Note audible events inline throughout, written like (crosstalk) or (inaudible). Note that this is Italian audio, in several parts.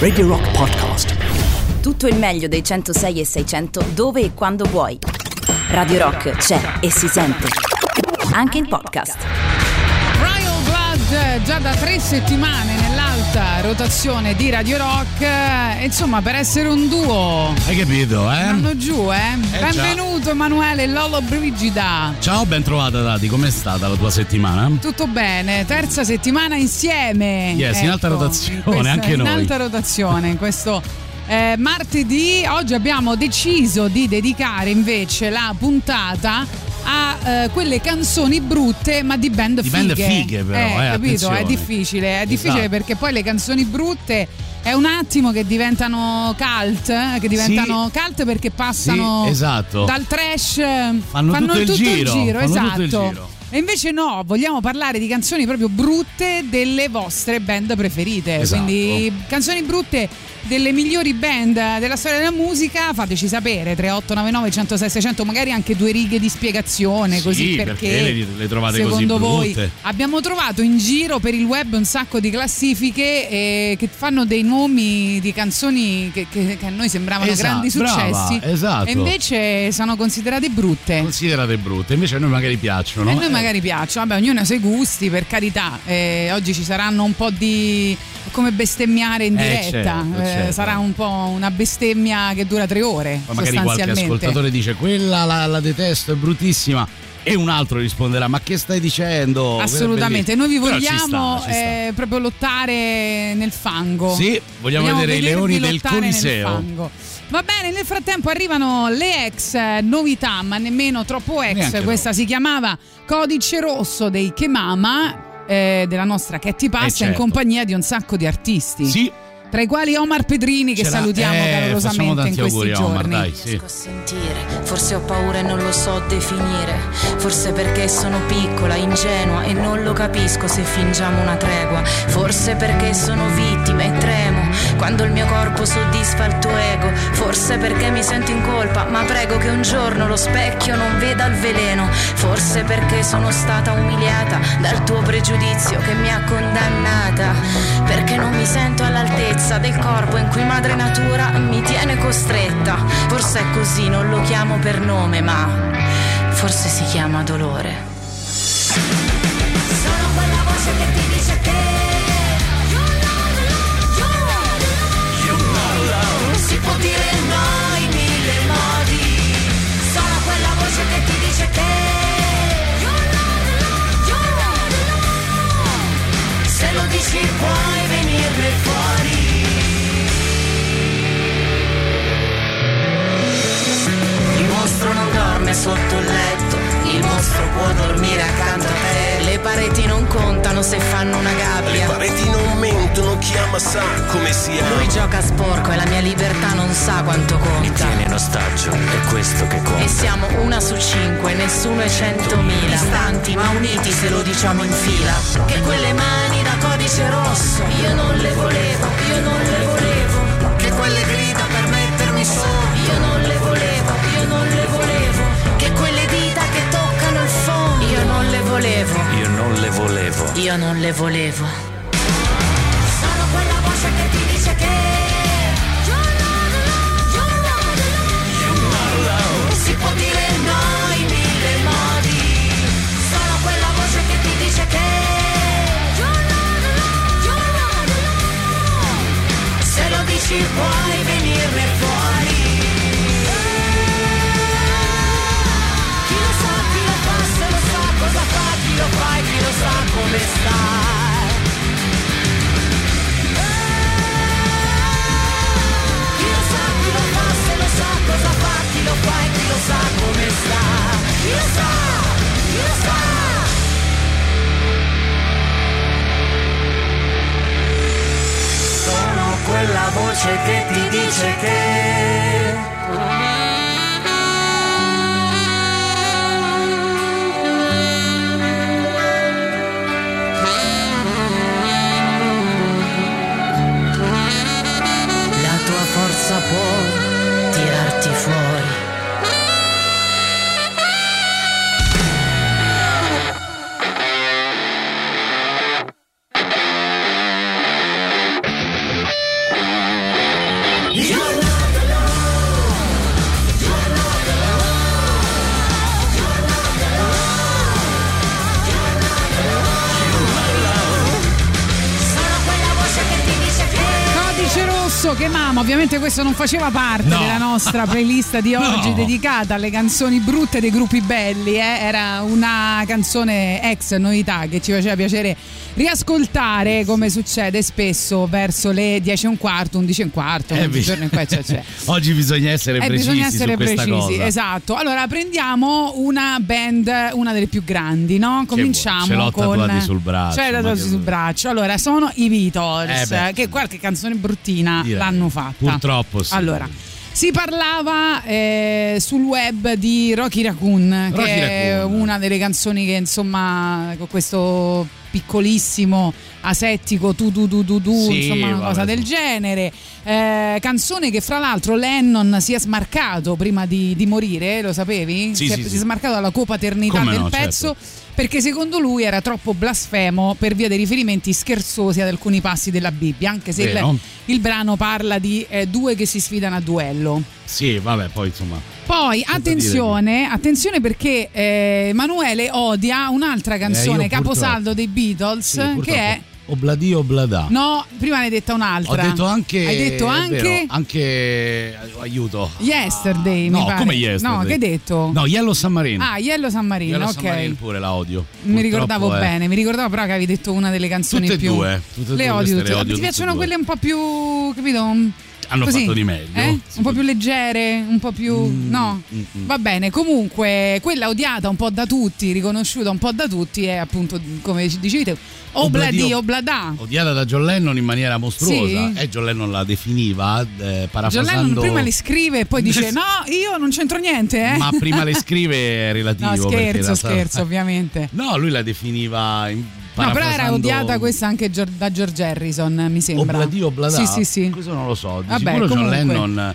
Radio Rock Podcast. Tutto il meglio dei 106 e 600 dove e quando vuoi. Radio Rock c'è e si sente. Anche in podcast. Royal Blood già da tre settimane nell'alta rotazione di Radio Rock. eh, Insomma, per essere un duo. Hai capito, eh? Vanno giù, eh? Eh, Benvenuto Emanuele Lolo Brigida. Ciao, ben trovata Dati, com'è stata la tua settimana? Tutto bene, terza settimana insieme. Yes, in alta rotazione, in questa- anche in noi. alta rotazione, in questo eh, martedì. Oggi abbiamo deciso di dedicare invece la puntata a eh, quelle canzoni brutte ma di band Di fighe. band fighe, però, eh, capito? attenzione. È difficile, è difficile Esatto. perché poi le canzoni brutte è un attimo che diventano cult, eh, che diventano cult perché passano Sì, esatto. dal trash, eh, Fanno tutto il giro, fanno esatto. tutto il giro. E invece no, vogliamo parlare di canzoni proprio brutte delle vostre band preferite. Esatto. Quindi canzoni brutte delle migliori band della storia della musica, fateci sapere 3899 106 600, magari anche due righe di spiegazione Sì, così perché perché, le- le trovate così secondo voi brutte. abbiamo trovato in giro per il web un sacco di classifiche eh, che fanno dei nomi di canzoni che, che- che a noi sembravano Esatto, grandi brava, successi esatto. e invece sono considerate brutte. Considerate brutte, invece a noi magari piacciono. A noi Eh, magari piacciono, vabbè, ognuno ha i suoi gusti, per carità. Eh, oggi ci saranno un po' di. Come bestemmiare in Eh, diretta. certo, Eh, certo. sarà un po' una bestemmia che dura tre ore. Poi magari qualche ascoltatore dice quella la, la detesto, è bruttissima. E un altro risponderà: Ma che stai dicendo? Assolutamente, noi vi Però ci vogliamo sta, ci sta. eh, proprio lottare nel fango. Sì, vogliamo vedere i leoni del Coliseo. Va bene, nel frattempo arrivano le ex eh, novità, ma nemmeno troppo ex. Neanche Questa si chiamava Codice Rosso dei Chemama, eh, della nostra Katy Passa, Eh, certo. in compagnia di un sacco di artisti. Sì, Tra i quali Omar Pedrini, che c'era- salutiamo eh, calorosamente in questi auguri giorni. Omar, dai, sì. riesco a sentire, forse ho paura e non lo so definire, forse perché sono piccola, ingenua e non lo capisco se fingiamo una tregua, forse perché sono vittima e tremo quando il mio corpo soddisfa il tuo ego, forse perché mi sento in colpa, ma prego che un giorno lo specchio non veda il veleno, forse perché sono stata umiliata dal tuo pregiudizio che mi ha condannata, perché non mi sento all'altezza del corpo in cui madre natura mi tiene costretta. Forse è così, non lo chiamo per nome, ma forse si chiama dolore. Sono quella voce che ti dice che dici puoi venirne fuori. Il mostro non dorme sotto il letto, il mostro può dormire accanto a te. Le pareti non contano se fanno una Le gabbia. pareti non mentono, chi ama sa come si Lui gioca sporco e la mia libertà non sa quanto Mi conta. tiene in ostaggio, è questo che E conta. siamo una su cinque, nessuno è centomila. Distanti ma uniti se lo diciamo in fila. Che quelle mani da codice rosso, io non le volevo, io non le volevo. Che quelle grida per mettermi su, io non le volevo, non le volevo. io non le volevo. Sono quella voce che ti dice che si può dire no in mille modi. Sono quella voce che ti dice che se lo dici puoi quella voce che ti dice che ovviamente questo non faceva parte No. della nostra playlist di (laughs) oggi No. dedicata alle canzoni brutte dei gruppi belli, eh. era una canzone ex novità che ci faceva piacere riascoltare come succede spesso verso le 10 e un quarto, 11 e un quarto, Eh, mezzogiorno in qua c'è, c'è. (laughs) Oggi bisogna essere Eh, precisi bisogna essere precisi, cosa. esatto. Allora prendiamo una band, una delle più grandi, no? Cominciamo Ce l'ho con tatuati sul braccio, Ce tatuati sul braccio. Allora, sono i Beatles, Eh che qualche canzone bruttina Direi. l'hanno fatta. Purtroppo sì. Allora, si parlava eh, sul web di Rocky Raccoon, Rocky che è Raccoon. una delle canzoni che insomma con questo piccolissimo asettico tu tu tu tu tu Sì, insomma una vabbè, cosa del genere Eh, canzone che fra l'altro Lennon si è smarcato prima di, di morire lo sapevi? Sì, si, è, sì, si sì. è smarcato dalla copaternità Come del no, pezzo certo. Perché secondo lui era troppo blasfemo per via dei riferimenti scherzosi ad alcuni passi della Bibbia anche se il, il brano parla di eh, due che si sfidano a duello. Sì, vabbè, poi insomma. poi attenzione, attenzione perché eh, Emanuele odia un'altra canzone Eh, caposaldo dei Beatles Sì, che è Obladi Oblada. No, prima ne hai detta Ho un'altra. detto anche. Hai detto anche vero, anche. Aiuto. Yesterday, no, mi pare. come yesterday? No, che hai detto? No, Yellow Submarine. Ah, Yellow San Marino, Yellow ok. Submarine pure la odio. Mi ricordavo è- bene, mi ricordavo però che avevi detto una delle canzoni Tutte più. due, tutte le due odio tutte. le odio Ti piacciono quelle un po' più, capito? Un- Hanno così, fatto di meglio. eh? Un po' più leggere, un po' più. Mm, no? mm, mm. Va bene, comunque quella odiata un po' da tutti, riconosciuta un po' da tutti è appunto, come dicevi te, Obladi Oblada. Odiata da John Lennon in maniera mostruosa. Sì? E John Lennon la definiva, eh, John parafrasando. Lennon prima le scrive e poi dice no, io non c'entro niente, eh. Ma prima le scrive (laughs) è relativo. No, scherzo, scherzo, ovviamente. (laughs) No, lui la definiva. in- No, però era odiata questa anche da George Harrison, mi sembra. Obladi Oblada? Sì, sì, sì. Questo non lo so. Di Vabbè, sicuro John comunque. Lennon,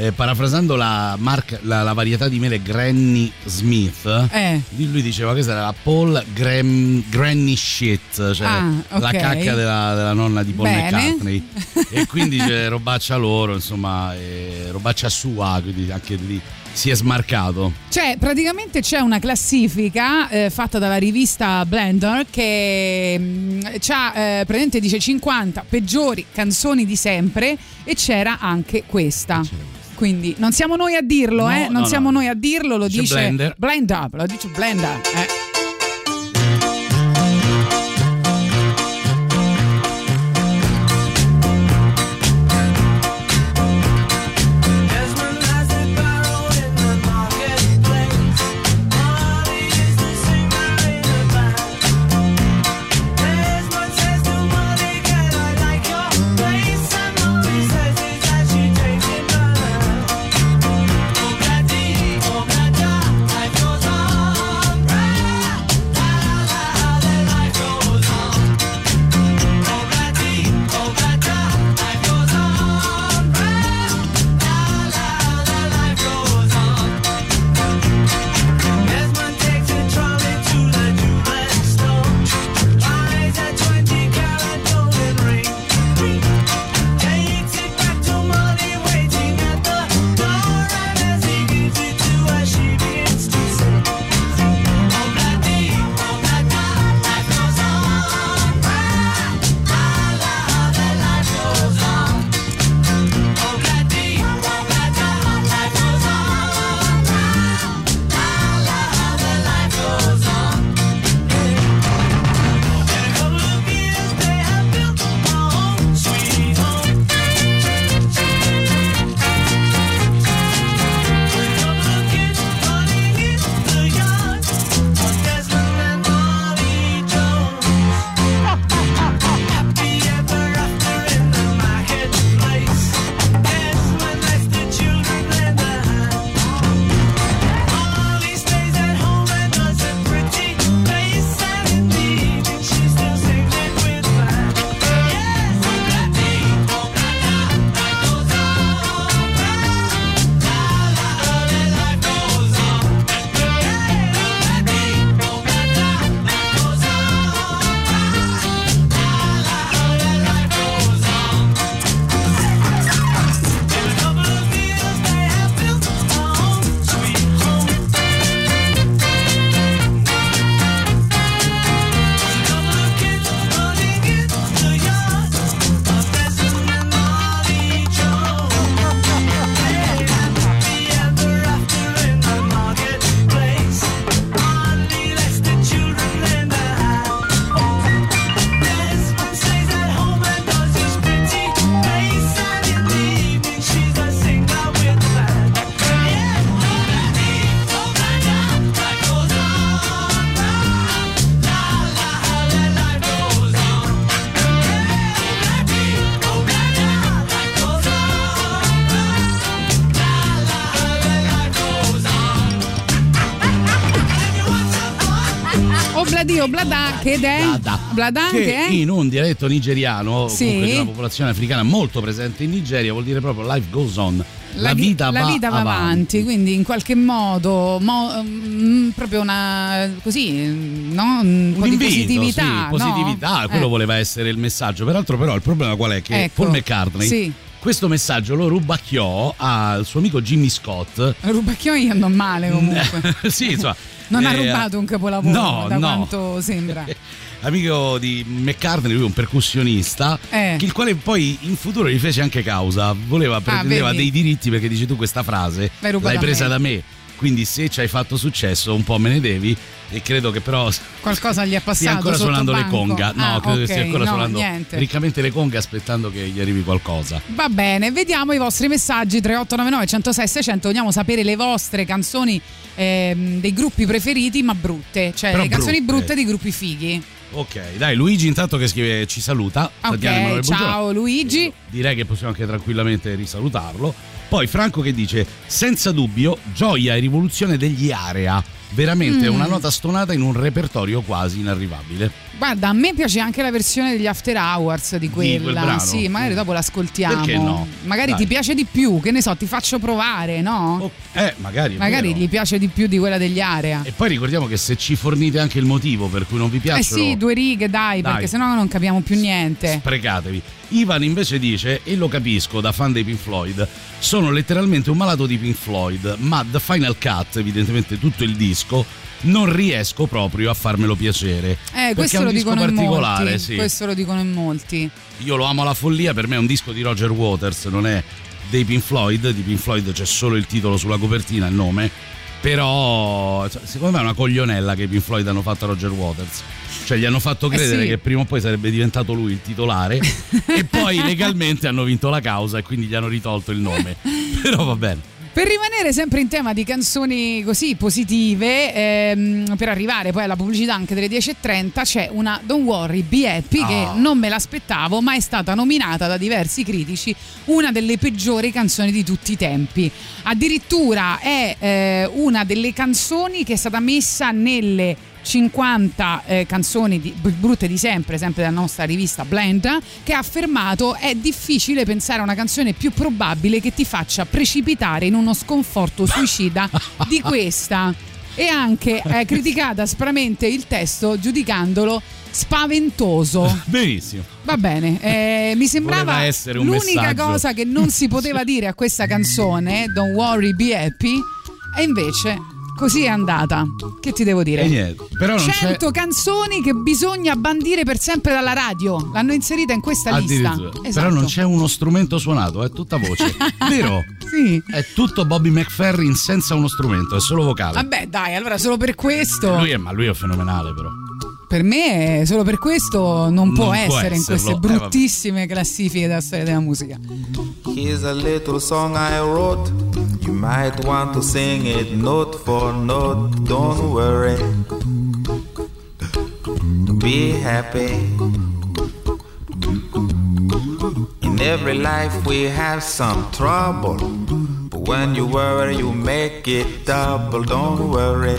eh, parafrasando la, marca- la, la varietà di mele Granny Smith, Eh. lui diceva questa era la Paul Gram- Granny Shit, cioè Ah, la ok. cacca della, della nonna di Paul Bene. McCartney. (laughs) e quindi c'è robaccia loro, insomma, eh, robaccia sua, quindi anche lì si è smarcato. Cioè, praticamente c'è una classifica eh, fatta dalla rivista Blender che mm, c'ha, eh, praticamente dice 50 peggiori canzoni di sempre e c'era anche questa. Quindi non siamo noi a dirlo, No, eh? Non no, siamo no. noi a dirlo, lo Dice dice Blender. Blind Up, lo dice Blender. Eh. Che è Blada. Che, è in un dialetto nigeriano, Sì. comunque di una popolazione africana molto presente in Nigeria, vuol dire proprio life goes on. La, vi- vita, la va, vita va avanti, quindi in qualche modo mo- mm, proprio una così, no? un, Un invito, positività, sì, no? positività, quello Eh, voleva essere il messaggio. Peraltro, però, il problema qual è? Che Ecco, Paul McCartney sì. questo messaggio lo rubacchiò al suo amico Jimmy Scott. Rubacchioni andò male comunque. (laughs) sì, insomma. Non ha eh, rubato un capolavoro no, da no. quanto sembra. (laughs) Amico di McCartney, lui è un percussionista, Eh. il quale poi in futuro gli fece anche causa. Voleva, pretendeva Ah, dei diritti perché dici tu questa frase L'hai presa me. da me. Quindi se ci hai fatto successo un po' me ne devi e credo che però Qualcosa gli è passato. stia ancora suonando le conga. No, Ah, credo che ok, stia ancora no, suonando niente. riccamente le conga aspettando che gli arrivi qualcosa. Va bene, vediamo i vostri messaggi 3899 106 600. Vogliamo sapere le vostre canzoni ehm, dei gruppi preferiti, ma brutte, cioè Però le canzoni brutte. brutte di gruppi fighi. Ok, dai, Luigi intanto che scrive ci saluta. Tatiana Ok, Emanuele, buongiorno. ciao Luigi. Direi che possiamo anche tranquillamente risalutarlo. Poi Franco che dice: Senza dubbio, gioia e rivoluzione degli area. Veramente Mm. una nota stonata in un repertorio quasi inarrivabile. Guarda, a me piace anche la versione degli After Hours di quella. quel brano? Sì, magari dopo l'ascoltiamo. Perché no? Magari Dai. ti piace di più, che ne so, ti faccio provare, no? Oh, eh, magari. magari gli piace di più di quella degli Area. E poi ricordiamo che se ci fornite anche il motivo per cui non vi Eh piacciono, sì, due righe, dai, Dai. perché sennò non capiamo più niente. sprecatevi. Ivan invece dice, e lo capisco da fan dei Pink Floyd, sono letteralmente un malato di Pink Floyd, ma The Final Cut, evidentemente tutto il disco, non riesco proprio a farmelo piacere. Eh, questo è un lo disco dicono in particolare, molti. sì. Questo lo dicono in molti. Io lo amo alla follia, per me è un disco di Roger Waters, non è dei Pink Floyd, di Pink Floyd c'è solo il titolo sulla copertina, il nome, però cioè, secondo me è una coglionella che i Pink Floyd hanno fatto a Roger Waters. Cioè gli hanno fatto Eh credere sì. che prima o poi sarebbe diventato lui il titolare (laughs) e poi legalmente hanno vinto la causa e quindi gli hanno ritolto il nome. (laughs) Però va bene. Per rimanere sempre in tema di canzoni così positive, ehm, per arrivare poi alla pubblicità anche delle 10.30, c'è una Don't Worry, Be Happy che Ah. non me l'aspettavo, ma è stata nominata da diversi critici una delle peggiori canzoni di tutti i tempi. Addirittura è eh, una delle canzoni che è stata messa nelle 50 eh, canzoni di- brutte di sempre, sempre della nostra rivista Blend, che ha affermato è difficile pensare a una canzone più probabile che ti faccia precipitare in uno sconforto suicida di questa. E anche eh, criticata aspramente il testo giudicandolo spaventoso. Benissimo. Va bene, eh, mi sembrava l'unica messaggio. cosa che non si poteva dire a questa canzone, Don't Worry, Be Happy, e invece così è andata. Che ti devo dire? E niente. Però non c'è 100 canzoni che bisogna bandire per sempre dalla radio. L'hanno inserita in questa lista. Esatto. Però non c'è uno strumento suonato, è tutta voce. (laughs) Vero? Sì. È tutto Bobby McFerrin senza uno strumento, è solo vocale. Vabbè, dai, allora solo per questo. Lui è, ma lui è fenomenale però. Per me, solo per questo non può Non può essere in queste. Eh, bruttissime classifiche della storia della musica. Here's a little song I wrote. You might want to sing it note for note. Don't worry. Be happy. In every life we have some trouble. But when you worry, you make it double. Don't worry.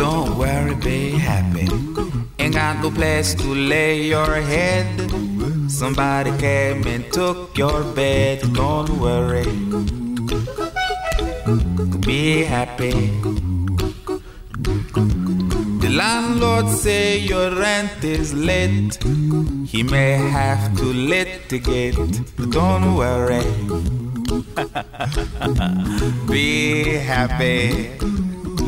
Don't worry, be happy. Ain't got no place to lay your head. Somebody came and took your bed. Don't worry. Be happy. The landlord say your rent is late. He may have to litigate. Don't worry. (laughs) Be happy.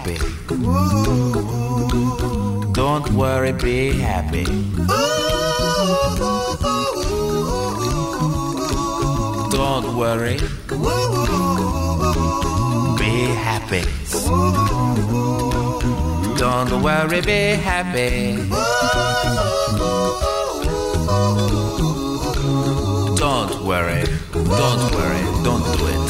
Happy. Don't worry, be happy. Don't worry. Be happy. Don't worry, be happy. Don't worry. Don't worry. Don't do it.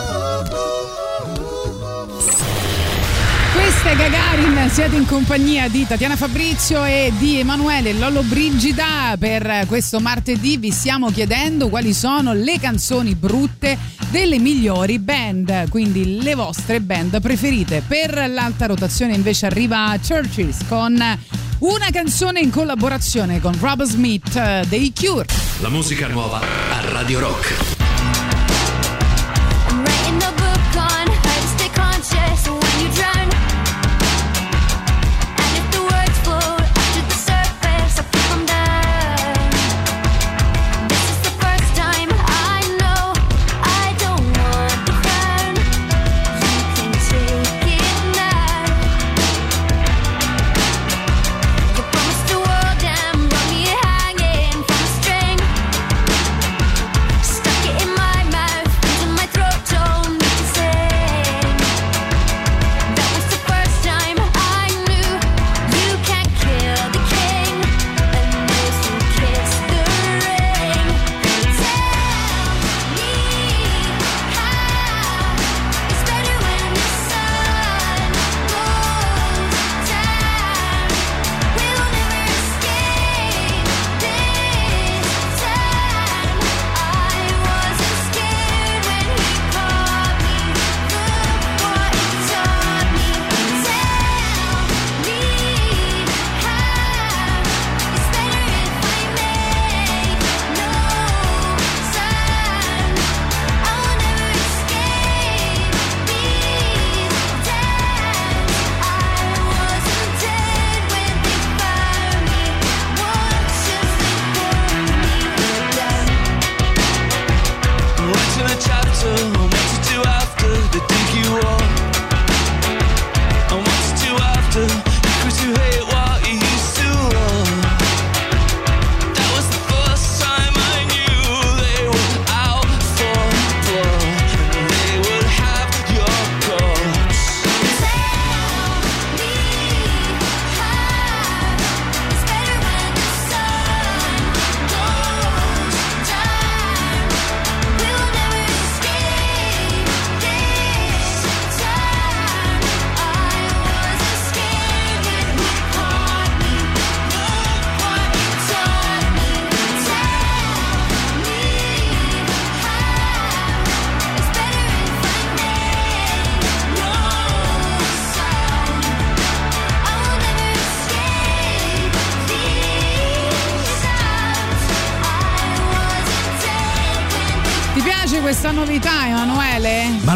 Questa è Gagarin, siete in compagnia di Tatiana Fabrizio e di Emanuele Lollo Brigida. Per questo martedì vi stiamo chiedendo quali sono le canzoni brutte delle migliori band, quindi le vostre band preferite. Per l'alta rotazione invece arriva Churches con una canzone in collaborazione con Robert Smith eh, dei Cure. La musica nuova a Radio Rock.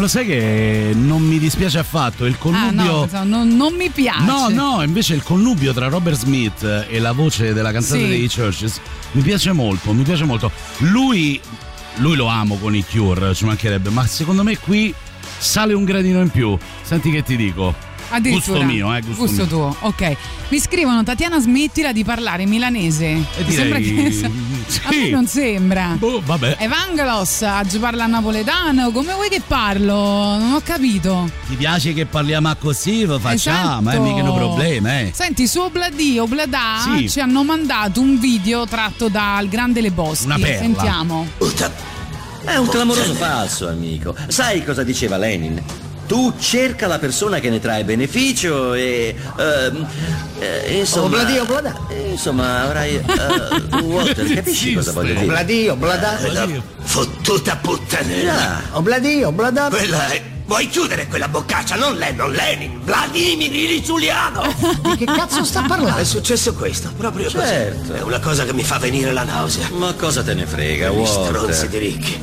Lo sai che non mi dispiace affatto il Ah, connubio. no, pensavo, non, non mi piace. No, no, invece il connubio tra Robert Smith e la voce della cantante Sì. dei Churches mi piace molto, mi piace molto. Lui, lui lo amo con i Cure, ci mancherebbe, ma secondo me qui sale un gradino in più. Senti che ti dico. Gusto mio, eh, gusto, mio. tuo, ok. Mi scrivono Tatiana smettila di parlare milanese. E Mi sembra direi- che sì. a me non sembra. Boh, vabbè. Evangelos, oggi parla napoletano, come vuoi che parlo? Non ho capito. Ti piace che parliamo così? Lo facciamo, Esatto. eh, mica un problema, eh. Senti, su Obladi, Obladà Sì. ci hanno mandato un video tratto dal Grande Le Boschi. Una perla. Sentiamo. È un clamoroso falso, amico. Sai cosa diceva Lenin? Tu cerca la persona che ne trae beneficio e... ehm, eh, insomma... Obladi, oblada. eh, Insomma, avrai... eh, Walter, (laughs) capisci cosa voglio dire? Obladi, oblada. Quella fottuta puttanella. Obladi, oblada. Quella è... Vuoi chiudere quella boccaccia? Non Lennon, Lenin, Vladimir Ilic Giuliano. Di che cazzo sta parlando? È successo questo, proprio Certo. così. È una cosa che mi fa venire la nausea. Ma cosa te ne frega, Gli stronzi di ricchi.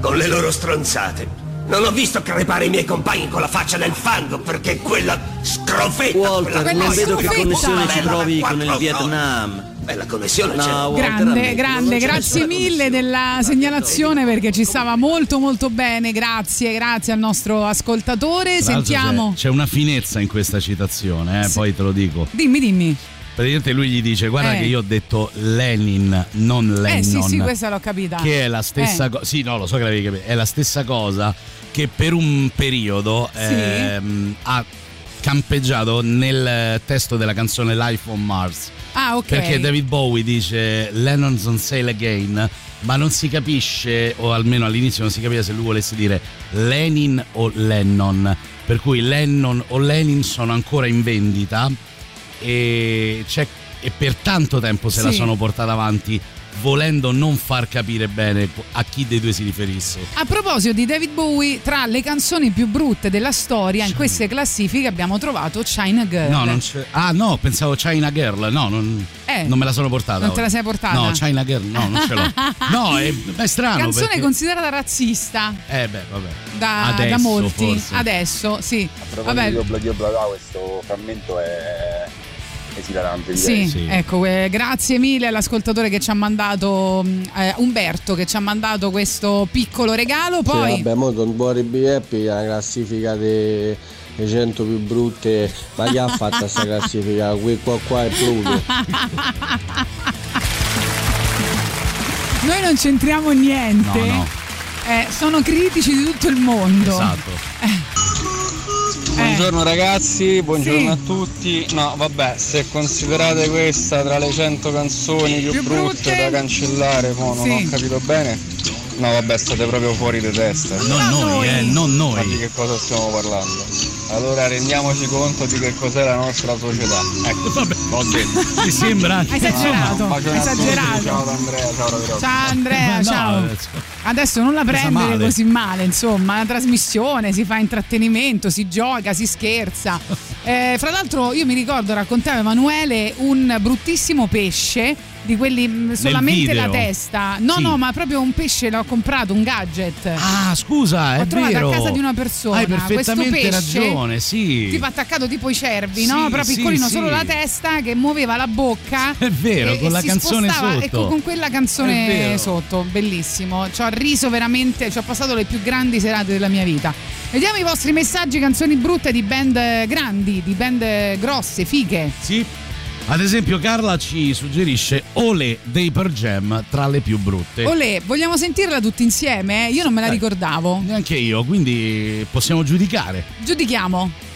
Con le loro stronzate. Non ho visto crepare i miei compagni con la faccia nel fango perché quella scrofetta. Walter, quella non cosa- vedo che connessione ci trovi con il Vietnam. Bella connessione No, c'è. Walter, Grande, ammettilo, grande, grazie mille della segnalazione perché ci stava molto molto bene. Grazie, grazie al nostro ascoltatore. Tra Sentiamo. C'è, c'è una finezza in questa citazione, eh, poi te lo dico. Dimmi, dimmi. Praticamente lui gli dice: Guarda, Eh. che io ho detto Lenin, non Lennon. Eh sì, sì, questa l'ho capita. Che è la stessa Eh. cosa. Sì, no, lo so che l'avevi capito. È la stessa cosa che per un periodo ehm, ha campeggiato nel testo della canzone Life on Mars. Ah, ok. Perché David Bowie dice Lennon's on sale again, ma non si capisce, o almeno all'inizio non si capiva se lui volesse dire Lenin o Lennon. Per cui Lennon o Lenin sono ancora in vendita e, c'è- e per tanto tempo se la Sì. sono portata avanti volendo non far capire bene a chi dei due si riferisse. A proposito di David Bowie, tra le canzoni più brutte della storia, in queste classifiche abbiamo trovato China Girl. No, non c'è. Ah, no, pensavo China Girl. No, non, Eh. non me la sono portata. Non te la sei portata? No, China Girl, no, non ce l'ho. (laughs) No, è, è strano. Canzone perché... considerata razzista Eh, beh, vabbè. da, Adesso, da molti. forse. Adesso, sì. proposito Vabbè, di Obladi Oblada, questo frammento è esilarante. Sì, direi. ecco, eh, grazie mille all'ascoltatore che ci ha mandato, mh, eh, Umberto, che ci ha mandato questo piccolo regalo. Poi, Sì, vabbè, mo Worry Be Happy la classifica delle 100 più brutte, ma chi ha fatto questa classifica? Qui qua qua è Pluto. (laughs) noi non c'entriamo niente. No, no. Eh, sono critici di tutto il mondo. Esatto. Buongiorno ragazzi, buongiorno Sì. a tutti. No, vabbè, se considerate questa tra le 100 canzoni più, Più brutte, brutte? da cancellare, mo non Sì. ho capito bene. No, vabbè, state proprio fuori di testa. Non noi, eh, non Ma di noi. che cosa stiamo parlando? Allora rendiamoci conto di che cos'è la nostra società. Ecco, Vabbè. ho detto. Mi sembra esagerato, a tutti, esagerato. Ciao ad Andrea, ciao Rodrigo. Ciao Andrea, no, ciao. Adesso non la prendere male. così male, insomma, una trasmissione, si fa intrattenimento, si gioca, si scherza. Eh, fra l'altro io mi ricordo, raccontava Emanuele, un bruttissimo pesce di quelli solamente la testa. No, Sì. no, ma proprio un pesce l'ho comprato, un gadget. Ah, scusa, è Ho trovato vero. a casa di una persona Hai perfettamente questo pesce, ragione, sì. Tipo attaccato tipo i cervi, Sì, no? Però piccolino sì. solo la testa che muoveva la bocca. (laughs) È vero, e- con e la canzone sotto. Ecco, con quella È canzone sotto, bellissimo. Ci ho riso veramente, ci ho passato le più grandi serate della mia vita. Vediamo i vostri messaggi, canzoni brutte di band eh, grandi, di band eh, grosse, fighe. Sì. Ad esempio, Carla ci suggerisce Ole dei Per Jam tra le più brutte. Olè, vogliamo sentirla tutti insieme? Io non me la Dai. ricordavo. Neanche io, quindi possiamo giudicare. Giudichiamo.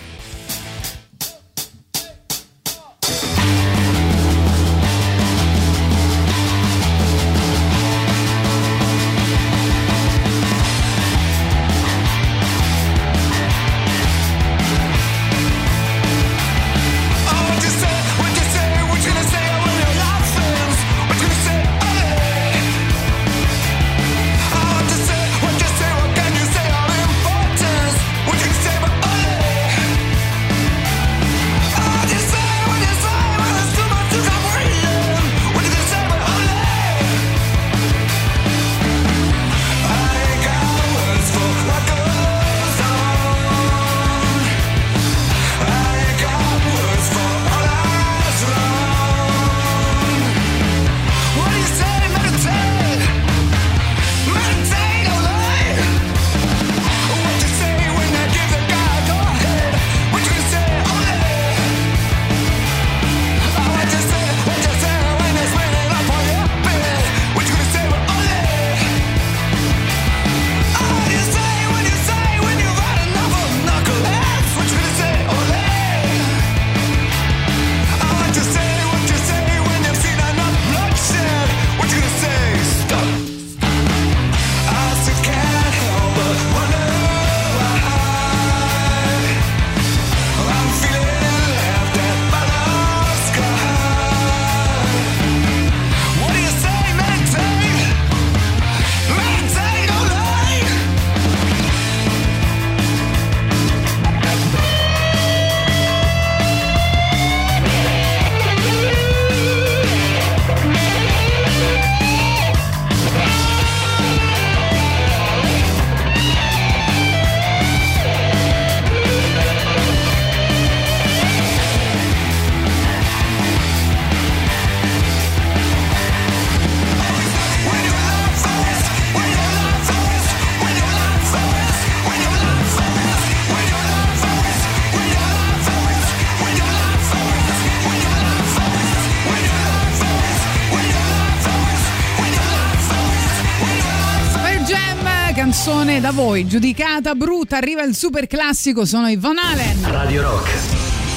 Voi, giudicata brutta, arriva il super classico, sono i Von Halen. Radio Rock,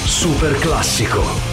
super classico.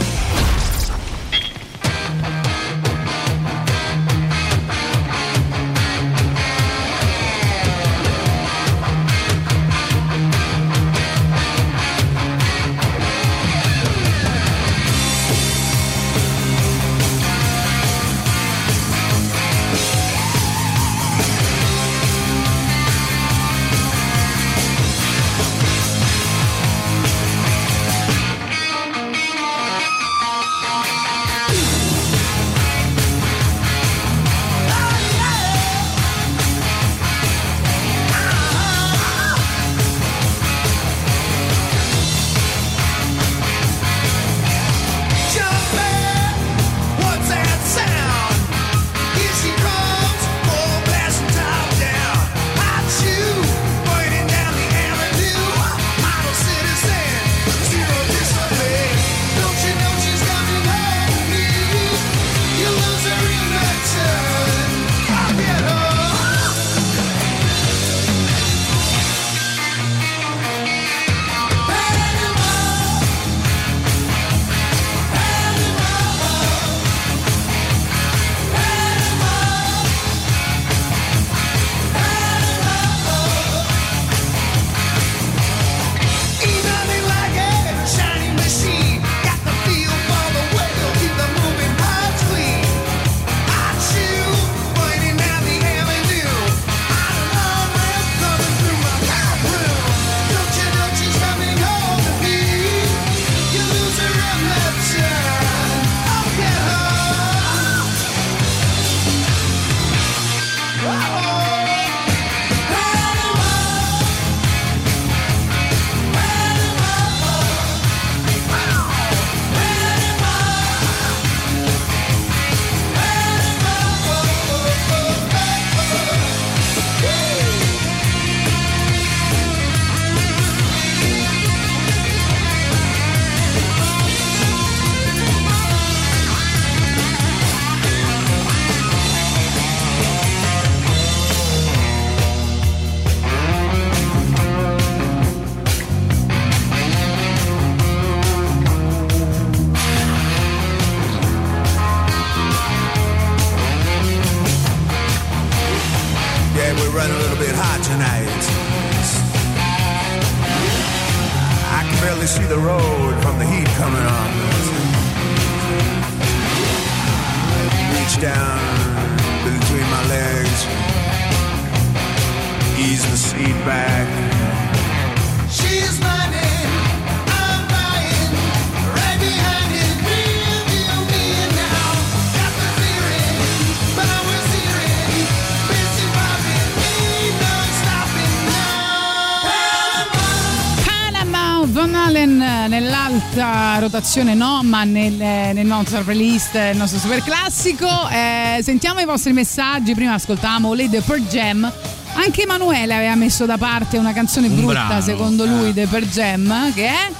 Rotazione no, ma nel, nel nostro playlist, il nostro super classico. Eh, sentiamo i vostri messaggi. Prima ascoltavamo The Per Jam. Anche Emanuele aveva messo da parte una canzone Un brutta, brano, secondo lui, The Per Jam, che è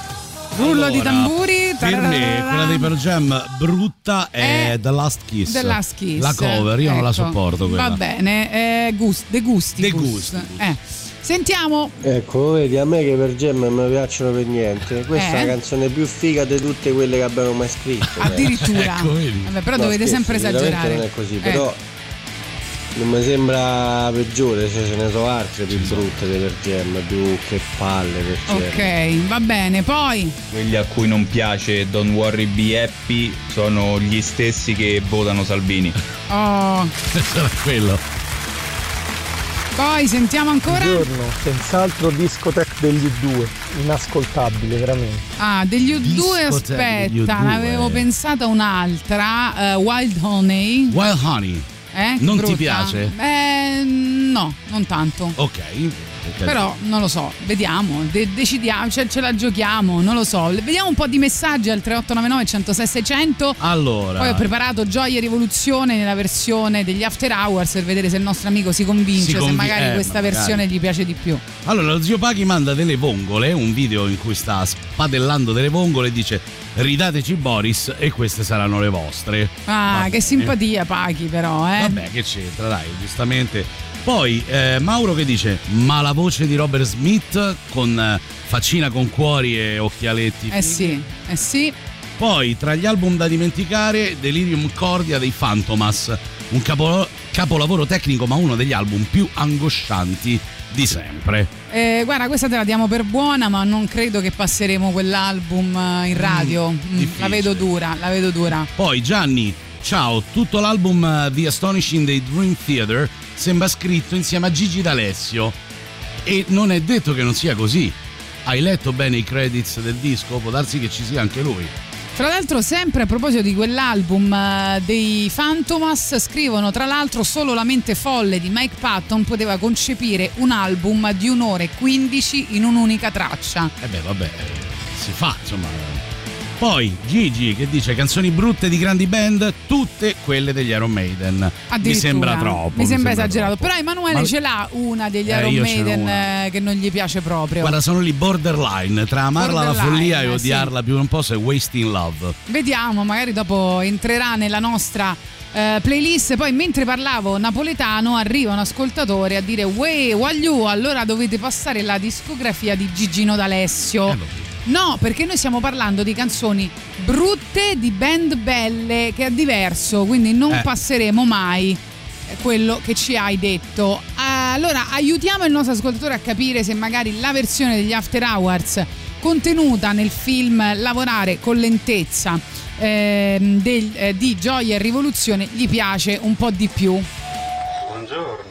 Rullo di Allora, tamburi. Per me, quella dei Pearl Jam brutta è The Last Kiss. The Last Kiss. La cover, io non la Ecco. sopporto quella. Va bene, eh, gust- De Gustibus. De Gustibus. Eh. Sentiamo. Ecco, vedi, a me che per Gem non mi piacciono per niente. Questa Eh? è la canzone più figa di tutte quelle che abbiamo mai scritto. (laughs) Addirittura. Ecco, Vabbè, però No, dovete scherzo, sempre esagerare. Non è così, Eh. però non mi sembra peggiore, cioè ce ne sono altre più brutte di per Gem, più che palle per Gem. Ok, va bene. Poi. Quelli a cui non piace Don't Worry Be Happy sono gli stessi che votano Salvini. Oh. Sarà (laughs) quello. Poi sentiamo ancora. Buongiorno, senz'altro discotech degli U2, inascoltabile veramente. Ah, degli U2, Discoteca degli aspetta, U2. ne avevo pensata un'altra. eh, Wild Honey. Wild Honey. Eh? Non ti Brutta? piace? Eh, no, non tanto. Ok. Però non lo so, vediamo, de- decidiamo, ce, ce la giochiamo, non lo so. Vediamo un po' di messaggi al 3899 106 600. Allora. Poi ho preparato Gioia e Rivoluzione nella versione degli After Hours per vedere se il nostro amico si convince, Si se convi- magari eh, questa ma magari. versione gli piace di più. Allora, lo zio Paghi manda delle vongole, un video in cui sta spadellando delle vongole e dice ridateci Boris e queste saranno le vostre. Ah, Va che bene. simpatia Paghi però, eh. Vabbè, che c'entra, dai, giustamente. Poi eh, Mauro che dice: Ma la voce di Robert Smith con eh, faccina con cuori e occhialetti. Eh fighi?" sì, eh sì. Poi tra gli album da dimenticare, Delirium Cordia dei Fantomas, un capo- capolavoro tecnico, ma uno degli album più angoscianti di sempre. Eh, guarda, questa te la diamo per buona, ma non credo che passeremo quell'album eh, in radio. Mm, la vedo dura, la vedo dura. Poi Gianni, ciao, tutto l'album eh, The Astonishing dei Dream Theater sembra scritto insieme a Gigi D'Alessio e non è detto che non sia così. Hai letto bene i credits del disco? Può darsi che ci sia anche lui. Tra l'altro, sempre a proposito di quell'album eh, dei Fantomas, scrivono tra l'altro solo la mente folle di Mike Patton poteva concepire un album di un'ora e 15 in un'unica traccia. E beh, vabbè, si fa, insomma. Poi Gigi che dice canzoni brutte di grandi band, tutte quelle degli Iron Maiden. Mi sembra troppo. Mi sembra troppo. esagerato. Però Emanuele Ma- ce l'ha una degli Eh, Iron Maiden eh, che non gli piace proprio. Guarda, sono lì borderline tra amarla alla Borderline, follia e sì. odiarla più un po' se Wasting Love. Vediamo, magari dopo entrerà nella nostra eh, playlist. Poi mentre parlavo napoletano arriva un ascoltatore a dire Uè, Wagliù, allora dovete passare la discografia di Gigino D'Alessio. No, perché noi stiamo parlando di canzoni brutte di band belle, che è diverso, quindi non Eh. passeremo mai eh, quello che ci hai detto. Allora, aiutiamo il nostro ascoltatore a capire se magari la versione degli After Hours contenuta nel film Lavorare con lentezza ehm, del- eh, di Gioia e Rivoluzione gli piace un po' di più. Buongiorno,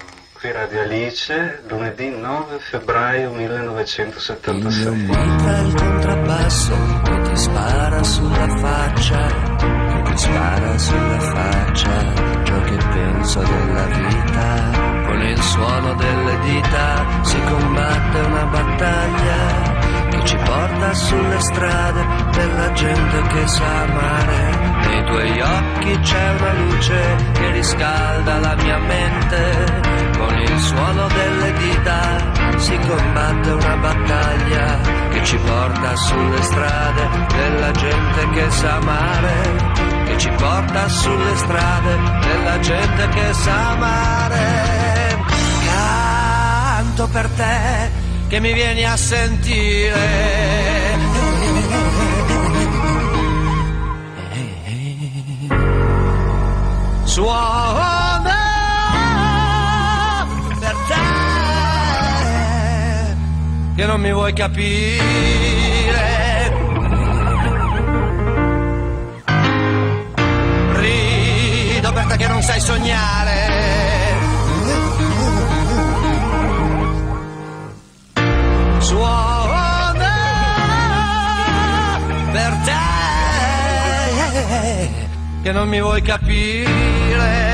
qui Radio Alice, lunedì 9 febbraio 1976. Entra il contrabbasso che ti spara sulla faccia, che ti spara sulla faccia, ciò che penso della vita. Con il suono delle dita si combatte una battaglia che ci porta sulle strade della gente che sa amare. Nei tuoi occhi c'è una luce che riscalda la mia mente. Con il suono delle dita si combatte una battaglia che ci porta sulle strade della gente che sa amare. Che ci porta sulle strade della gente che sa amare. Canto per te che mi vieni a sentire. Suona che non mi vuoi capire. Rido per te che non sai sognare. Suona per te che non mi vuoi capire.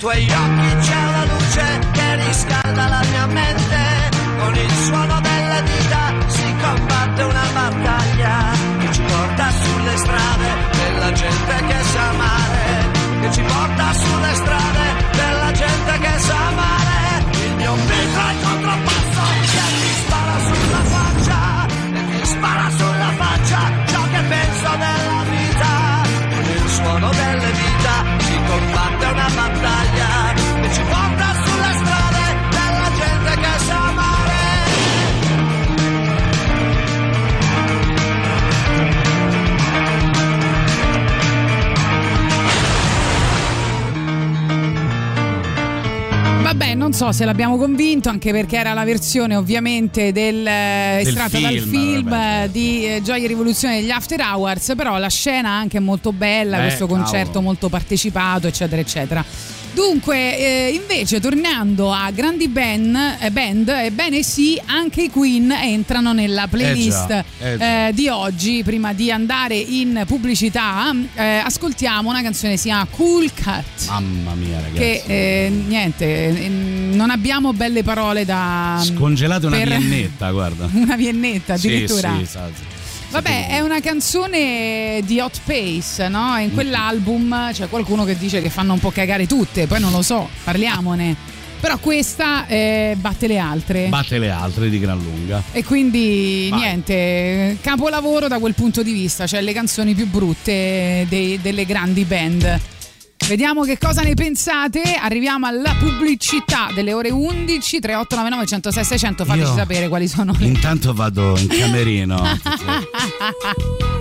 Tuoi occhi c'è una luce che riscalda la mia mente. Con il suono delle dita si combatte una battaglia che ci porta sulle strade della gente che sa amare. Che ci porta sulle strade della gente che sa amare. Il mio beat è il contrappasso che ti spara sulla faccia. E ti spara sulla faccia ciò che penso della vita. Con il suono delle dita si combatte una battaglia so se l'abbiamo convinto, anche perché era la versione ovviamente del, eh, estratta dal film, film vabbè, eh, di eh, Gioia e Rivoluzione degli After Hours, però la scena anche è molto bella, Eh, questo concerto cavolo. molto partecipato, eccetera, eccetera. Dunque, eh, invece, tornando a grandi band, eh, band, ebbene sì, anche i Queen entrano nella playlist Eh già, eh già. eh, di oggi. Prima di andare in pubblicità, eh, ascoltiamo una canzone che si chiama Cool Cut. Mamma mia, ragazzi. Che eh, niente, eh, non abbiamo belle parole da. Scongelate una viennetta, guarda. (laughs) Una viennetta addirittura. Sì, sì, sa- sì. Vabbè, è una canzone di Hot Pace, no? In quell'album c'è qualcuno che dice che fanno un po' cagare tutte, poi non lo so, parliamone. Però questa eh, batte le altre. Batte le altre di gran lunga. e quindi Vai. niente, capolavoro da quel punto di vista, cioè le canzoni più brutte dei- delle grandi band. Vediamo che cosa ne pensate. Arriviamo alla pubblicità delle ore 11 3899 106 600. Fateci Io- sapere quali sono le Intanto vado in camerino. (laughs)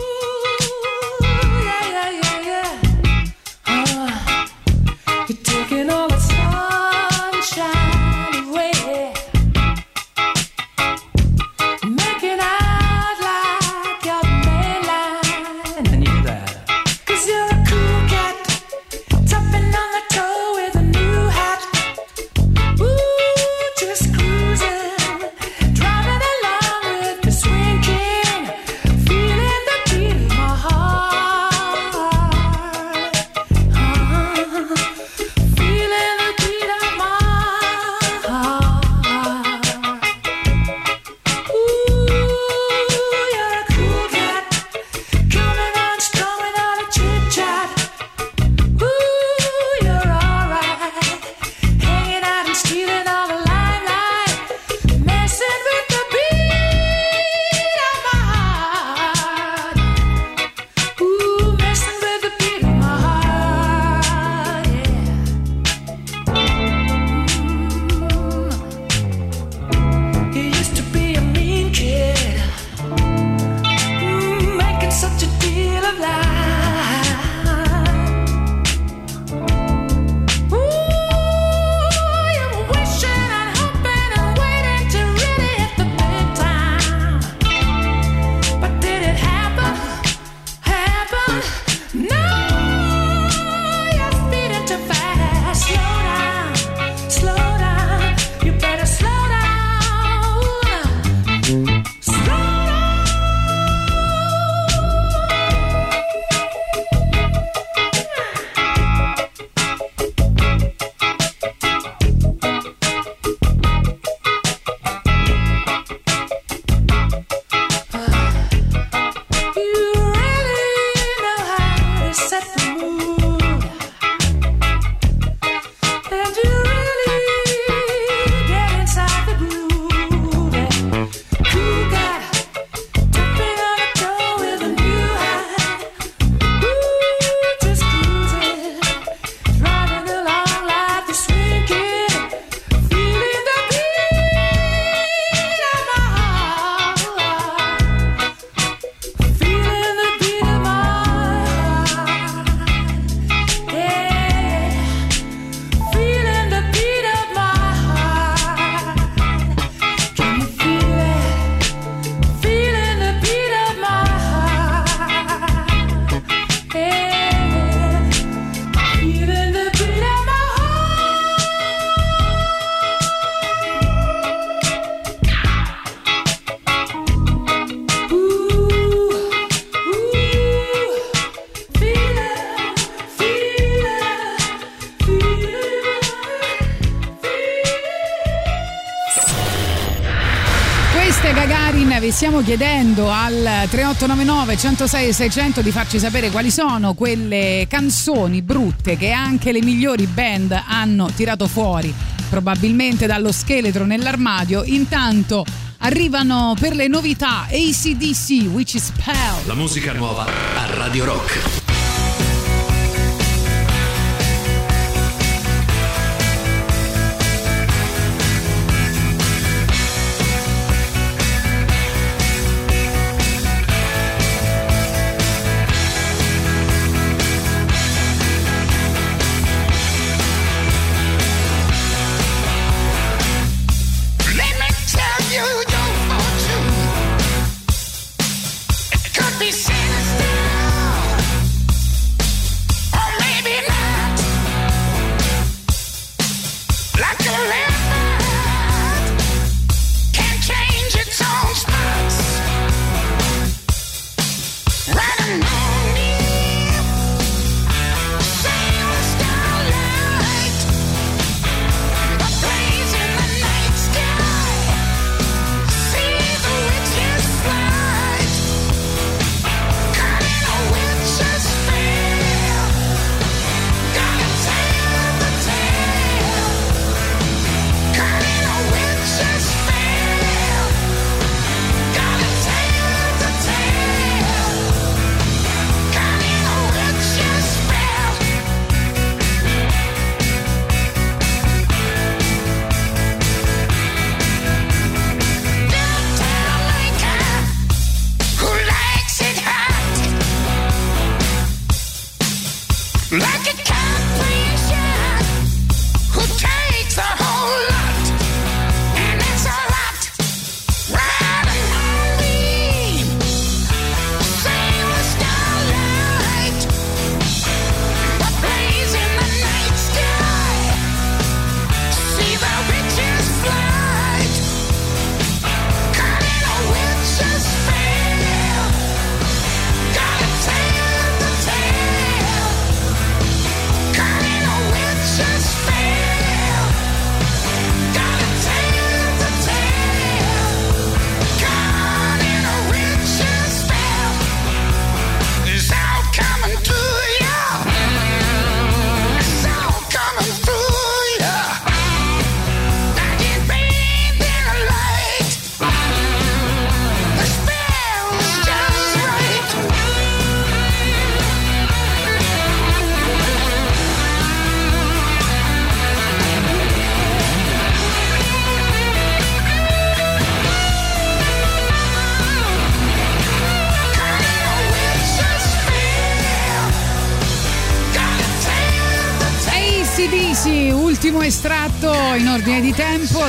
stiamo chiedendo al 3899 106 600 di farci sapere quali sono quelle canzoni brutte che anche le migliori band hanno tirato fuori, probabilmente dallo scheletro nell'armadio. Intanto arrivano per le novità ACDC, Which is Spell. La musica nuova a Radio Rock.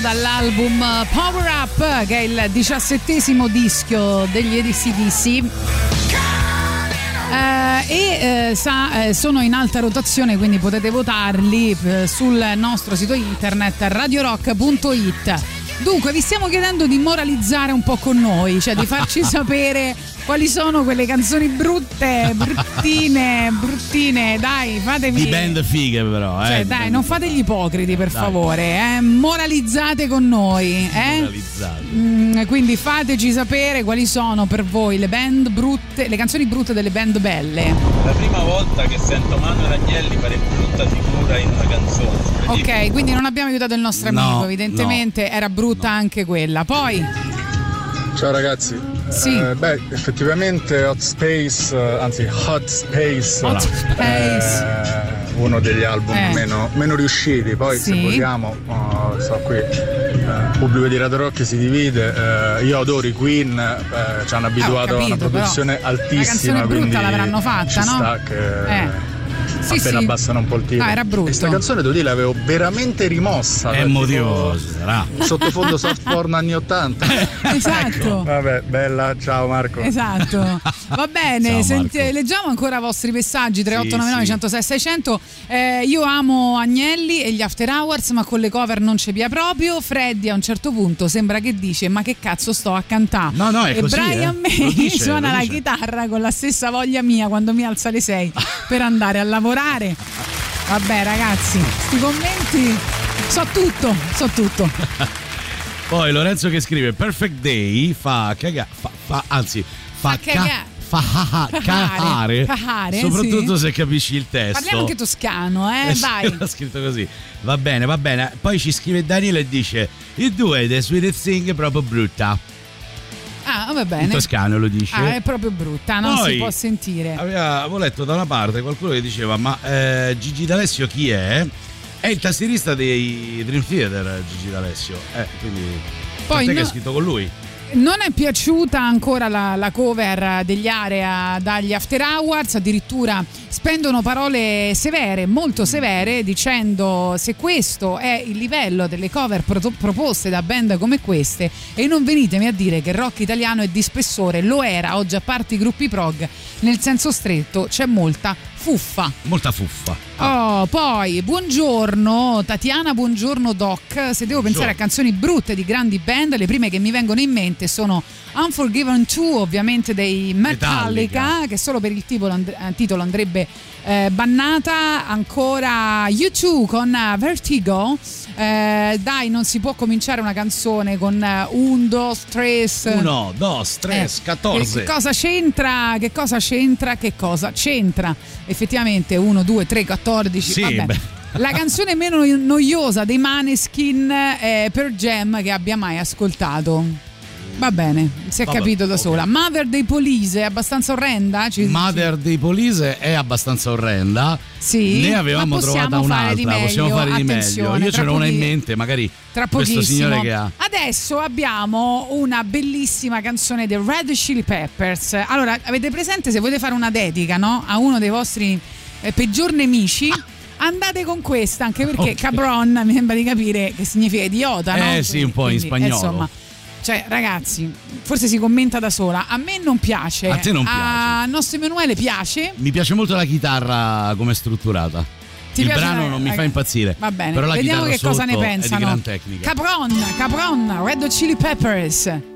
Dall'album Power Up, che è il diciassettesimo disco degli ADCDC. Eh, e eh, sa- eh, sono in alta rotazione, quindi potete votarli sul nostro sito internet radiorock.it. Dunque, vi stiamo chiedendo di moralizzare un po' con noi, cioè di farci (laughs) sapere quali sono quelle canzoni brutte, (laughs) bruttine, bruttine. Dai, fatevi. Di band fighe però, eh. Cioè, dai, non fate gli ipocriti per Dai. favore, eh. moralizzate con noi. Eh? Moralizzate. Mm, quindi fateci sapere quali sono per voi le band brutte, le canzoni brutte delle band belle. La prima volta che sento Manuel Agnelli fare brutta figura in una canzone. Ok, quindi non abbiamo aiutato il nostro No, amico, evidentemente era brutta anche quella. Poi, Ciao ragazzi. Sì. Eh, beh, effettivamente Hot Space, eh, anzi Hot Space, Hot Space. è uno degli album Eh. meno, meno riusciti. Poi se Sì. vogliamo, oh, so qui, eh, il pubblico di Radio Rock si divide. eh, io adoro i Queen, eh, ci hanno abituato a una produzione altissima. canzone brutta quindi l'avranno fatta, ci no? sta che Eh. Sì, appena sì. abbassano un po' il tiro. Ah, era brutto. Questa canzone devo dire l'avevo veramente rimossa. È motivoso, sarà. Sottofondo soft porn anni 80. (laughs) esatto. Vabbè, bella, ciao Marco. Esatto, va bene, senti- leggiamo ancora i vostri messaggi 3899 sì. 106 600 Eh, io amo Agnelli e gli After Hours ma con le cover non ci pia proprio Freddy a un certo punto sembra che dice ma che cazzo sto a cantare No, no, è e così, Brian eh. May dice, (laughs) suona la chitarra con la stessa voglia mia quando mi alza alle 6 per andare a lavorare vabbè ragazzi sti commenti so tutto so tutto (laughs) Poi Lorenzo che scrive Perfect Day fa cagare, fa, fa- anzi fa, Fa ca- cagare. fa cacare, Cacare, soprattutto sì. se capisci il testo. parliamo anche toscano eh Eh vai (laughs) l'ha scritto così. Va bene, va bene. Poi ci scrive Daniele e dice: Il due The Sweetest Thing è proprio brutta. Ah va In bene toscano lo dice. Ah, è proprio brutta, non Poi- si può sentire. Aveva- avevo letto da una parte qualcuno che diceva: Ma eh, Gigi D'Alessio chi è? È il tastierista dei Dream Theater, Gigi D'Alessio. Eh, quindi. Poi tant'è che no- è scritto con lui. Non è piaciuta ancora la, la cover degli Area dagli After Hours, addirittura spendono parole severe, molto severe, dicendo se questo è il livello delle cover pro- proposte da band come queste e non venitemi a dire che il rock italiano è di spessore, lo era oggi a parte i gruppi prog, nel senso stretto c'è molta fuffa. Molta fuffa. Oh, poi buongiorno Tatiana, buongiorno Doc. Se devo pensare a canzoni brutte di grandi band, le prime che mi vengono in mente sono Unforgiven 2, ovviamente dei Metallica, Metallica. che solo per il titolo, and- eh, titolo andrebbe eh, bannata. Ancora U2 con eh, Vertigo. Eh, dai, non si può cominciare una canzone con un, dos, tres. Uno, dos, tres, Eh, 14. Che cosa c'entra? Che cosa c'entra? Che cosa c'entra? Effettivamente 1, 2, 3, 14. Sì, vabbè. beh. La canzone meno noiosa dei Maneskin è Per Jam che abbia mai ascoltato. Va bene, si è Vabbè, capito da ok. sola. Mother dei Police è abbastanza orrenda? Ci- Mother dei Police è abbastanza orrenda. Sì, ne avevamo trovata un'altra. Possiamo fare di meglio. Io ce n'ho una in mente, magari Tra questo signore che ha. Adesso abbiamo una bellissima canzone dei Red Chili Peppers. Allora, avete presente se volete fare una dedica no? a uno dei vostri eh, peggior nemici? Andate con questa, anche perché Ok. cabron mi sembra di capire che significa idiota, no? Eh sì, un po' in spagnolo. Insomma, cioè, ragazzi, forse si commenta da sola. A me non piace. A te non piace. Al nostro Emanuele piace. Mi piace molto la chitarra come è strutturata. Ti il brano la- non mi fa impazzire. Va bene, Però la vediamo che cosa ne pensano. È di gran tecnica. Capron, Capron, Red Hot Chili Peppers.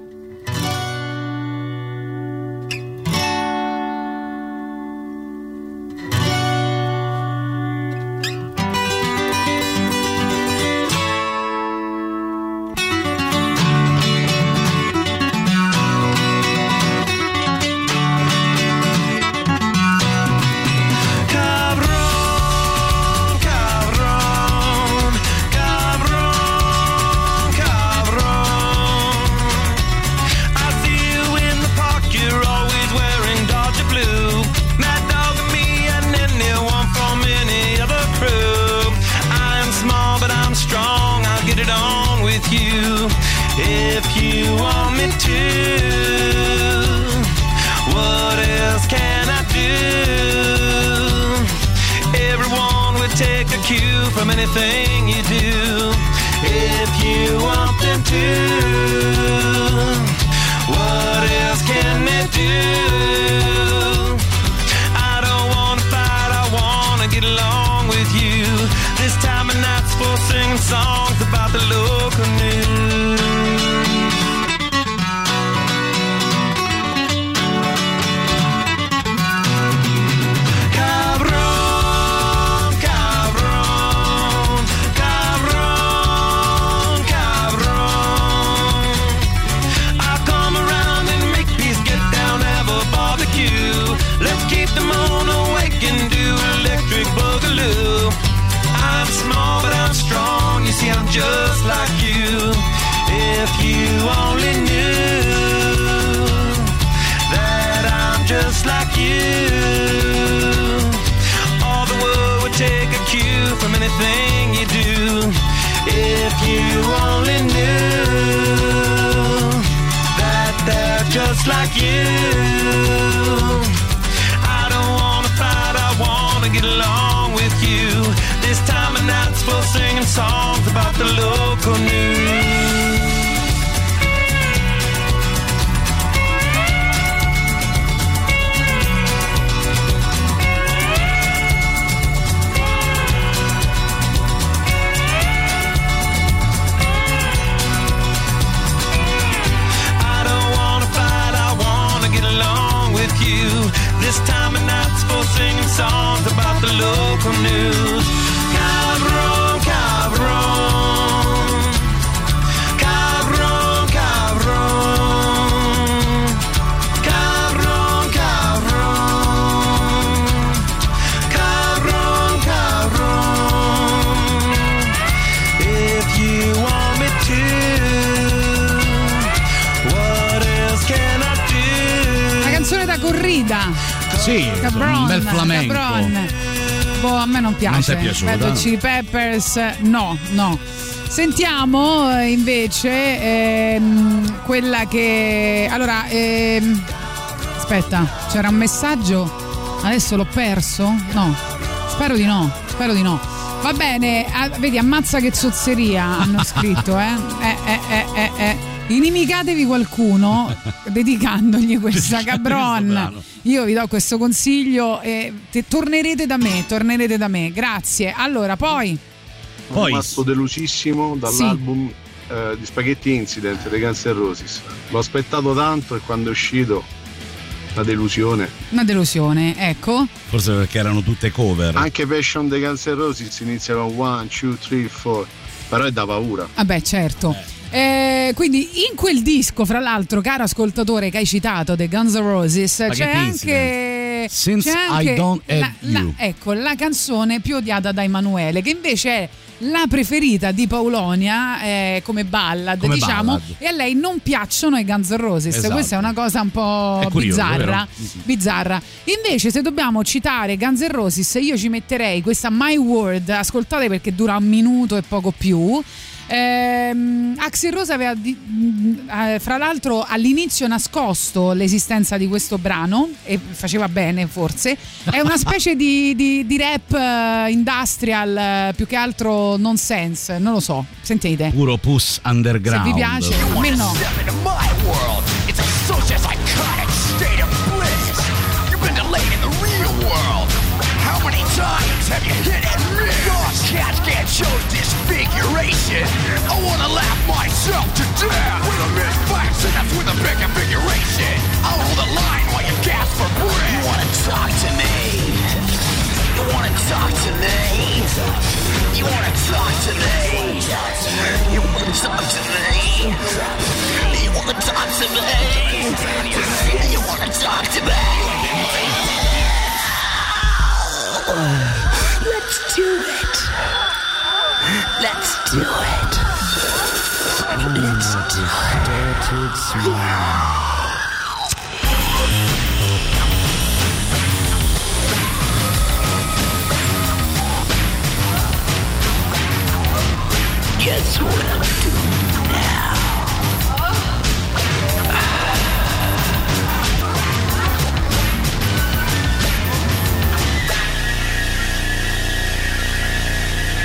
È piaciuta? Red Chili Peppers, no, no. Sentiamo eh, invece ehm, quella che. Allora, ehm, aspetta, c'era un messaggio. Adesso l'ho perso? No, spero di no. Spero di no. Va bene, ah, vedi, ammazza che zozzeria hanno (laughs) scritto, eh? Eh, eh, eh, eh, eh. Inimicatevi qualcuno (laughs) dedicandogli questa cabron. Io vi do questo consiglio e te- tornerete da me, tornerete da me. Grazie. Allora, poi Sono rimasto delusissimo dall'album eh, di Spaghetti Incident dei Guns N' Roses. L'ho aspettato tanto e quando è uscito una delusione. una delusione, ecco. Forse perché erano tutte cover. Anche Passion dei Guns N' Roses inizia con 1, 2, 3, 4, però è da paura. Vabbè, certo. Eh, quindi in quel disco, fra l'altro, caro ascoltatore che hai citato, The Guns N' Roses, c'è Spaghetti anche, Since c'è I anche Don't Have la, la- You. ecco, la canzone più odiata da Emanuele, che invece è la preferita di Paulonia eh, come ballad, Come diciamo, ballad. e a lei non piacciono i Guns N' Roses. Esatto. Questa è una cosa un po' curioso, bizzarra. Mhm. bizzarra. Invece, se dobbiamo citare Guns N' Roses, io ci metterei questa My Word. Ascoltate perché dura un minuto e poco più. Ehm, Axel Rose aveva di- mh, eh, fra l'altro all'inizio nascosto l'esistenza di questo brano e faceva bene forse è una specie di, di- di rap eh, industrial eh, più che altro nonsense non lo so sentite Puro puss se underground. vi piace a me no. How many times have you hit and miss? God's cats can't show disfiguration. I wanna laugh myself to death with a and that's with a big configuration. I'll hold the line while you gasp for breath. You wanna talk to me? You wanna talk to me? You wanna talk to me? You wanna talk to me? You wanna talk to me? You wanna talk to me? Let's do it. Let's do it. Let's do it. Guess what I'm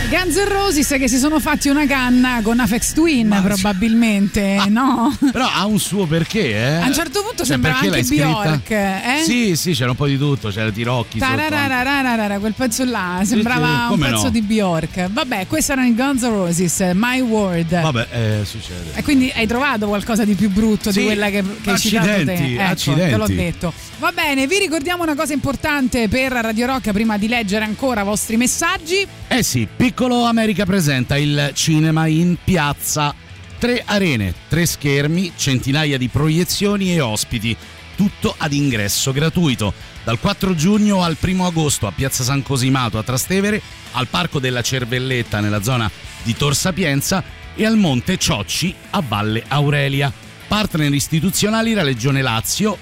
Guns N' Roses che si sono fatti una canna con Afex Twin probabilmente, no? (laughs) Però ha un suo perché, eh? A un certo punto Cioè, sembrava anche? Bjork, eh? Sì, sì, c'era un po' di tutto, c'era Tirocchi. Tarararararara, quel pezzo là sembrava sì, un come pezzo no. di Bjork. Vabbè, questi erano i Guns N' Roses, My Word. Vabbè, eh, succede. E quindi hai trovato qualcosa di più brutto Sì, di quella che, che hai citato te? Ecco, accidenti. te l'ho detto. Va bene, vi ricordiamo una cosa importante per Radio Rock prima di leggere ancora i vostri messaggi. Eh sì, Piccolo America presenta il cinema in piazza. Tre arene, tre schermi, centinaia di proiezioni e ospiti. Tutto ad ingresso gratuito. Dal 4 giugno al 1 agosto a Piazza San Cosimato a Trastevere, al Parco della Cervelletta nella zona di Tor Sapienza e al Monte Ciocci a Valle Aurelia. Partner istituzionali la Regione Lazio,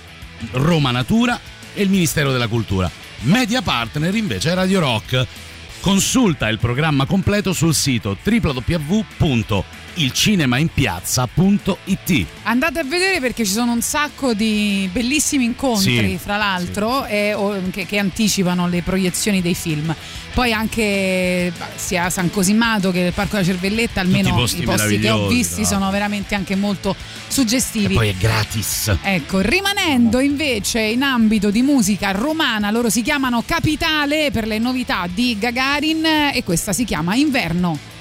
Roma Natura e il Ministero della Cultura. Media partner invece è Radio Rock. Consulta il programma completo sul sito www.ilcinemainpiazza.it. Andate a vedere perché ci sono un sacco di bellissimi incontri, Sì, fra l'altro, e- o- che, che anticipano le proiezioni dei film. Poi anche sia San Cosimato che il Parco della Cervelletta, almeno posti i posti che ho visti tra sono veramente anche molto suggestivi. E poi è gratis. Ecco, rimanendo invece in ambito di musica romana, loro si chiamano Capitale per le novità di Gagarin e questa si chiama Inverno.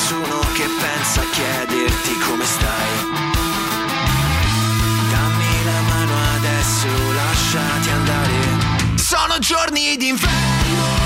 Nessuno che pensa a chiederti come stai. Dammi la mano adesso, lasciati andare. Sono giorni d'inverno,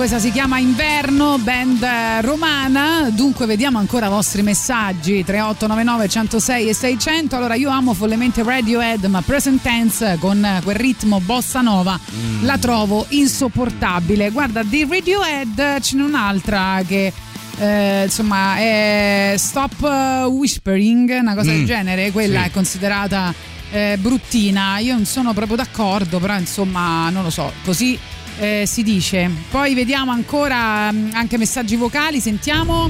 questa si chiama Inverno, band eh, romana. Dunque vediamo ancora i vostri messaggi 3899 106 e 600. Allora io amo follemente Radiohead, ma Present Tense con eh, quel ritmo bossa nova Mm. la trovo insopportabile. Guarda, di Radiohead ce n'è un'altra che eh, insomma è Stop eh, Whispering, una cosa Mm, del genere, quella sì. è considerata eh, bruttina. Io non sono proprio d'accordo, però insomma non lo so, così eh, si dice. Poi vediamo ancora mh, anche messaggi vocali, sentiamo.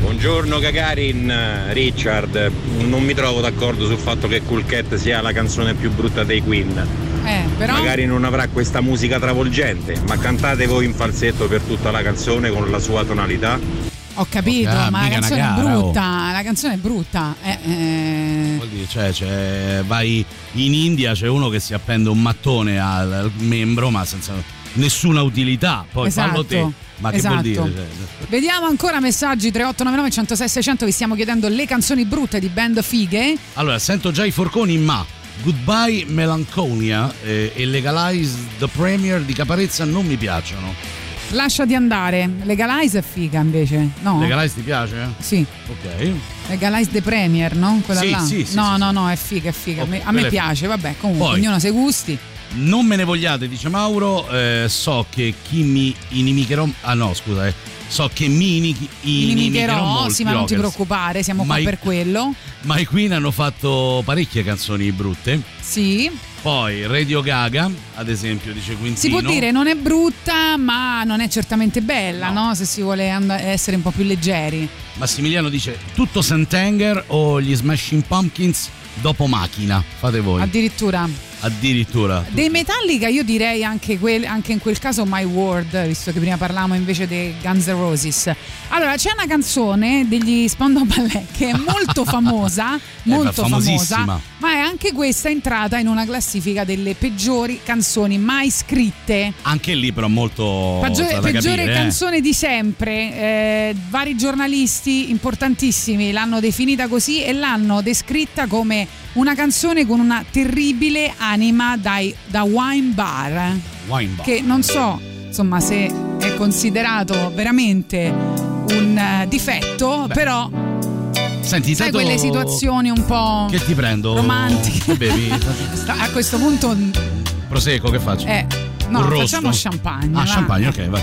Buongiorno Gagarin, Richard. Non mi trovo d'accordo sul fatto che Cool Cat sia la canzone più brutta dei Queen. Eh, però Magari non avrà questa musica travolgente, ma cantate voi in falsetto per tutta la canzone con la sua tonalità. Ho capito, Ah, ma la canzone è gara, oh. brutta, la canzone è brutta. Eh, eh, Vuol dire, cioè, cioè, vai in India, c'è uno che si appende un mattone al, al membro, ma senza nessuna utilità. Poi fallo te. Esatto, Ma che esatto. vuol dire? Cioè, Vediamo ancora messaggi 3899 106 600 vi stiamo chiedendo le canzoni brutte di band fighe. Allora, sento già i forconi, ma Goodbye Melancholia eh, e Legalize the Premier di Caparezza non mi piacciono. Lasciati andare. Legalize è figa invece. No. Legalize ti piace? Sì. Ok. Legalize the Premier, no? Quella Sì, là. sì, sì, no, sì, no, no, è figa, è figa. A me, a me piace, figa. vabbè, comunque, Poi- ognuno ha i gusti. Non me ne vogliate, dice Mauro. eh, so che chi mi inimicherò. Ah, no, scusa, eh. So che mi ini- inimicherò. Inimicherò, molti sì, ma non ti preoccupare, siamo qua Ma i- per quello. Ma i Queen hanno fatto parecchie canzoni brutte. Sì. Poi Radio Gaga, ad esempio, dice Quintino. Si può dire non è brutta, ma non è certamente bella, no? Se si vuole and- essere un po' più leggeri. Massimiliano dice tutto Santanger o gli Smashing Pumpkins dopo macchina. Fate voi. Addirittura. Addirittura. Dei Metallica io direi anche, quel- anche in quel caso My World, visto che prima parlavamo invece dei Guns N' Roses. Allora, c'è una canzone degli Spandau Ballet che è molto (laughs) famosa, molto beh, famosissima. famosa, ma è anche questa entrata in una classifica delle peggiori canzoni mai scritte. Anche lì però molto Peggiore, peggiore capire, eh. canzone di sempre. Eh, vari giornalisti importantissimi l'hanno definita così e l'hanno descritta come una canzone con una terribile anima dai- da wine bar. Wine bar. Che non so insomma se è considerato veramente un eh, difetto, però Senti, sai quelle situazioni un po' Che ti prendo? romantiche. Che bevi? A questo punto Prosecco, che faccio? eh, no, facciamo champagne. Ah, va. champagne, ok, vai.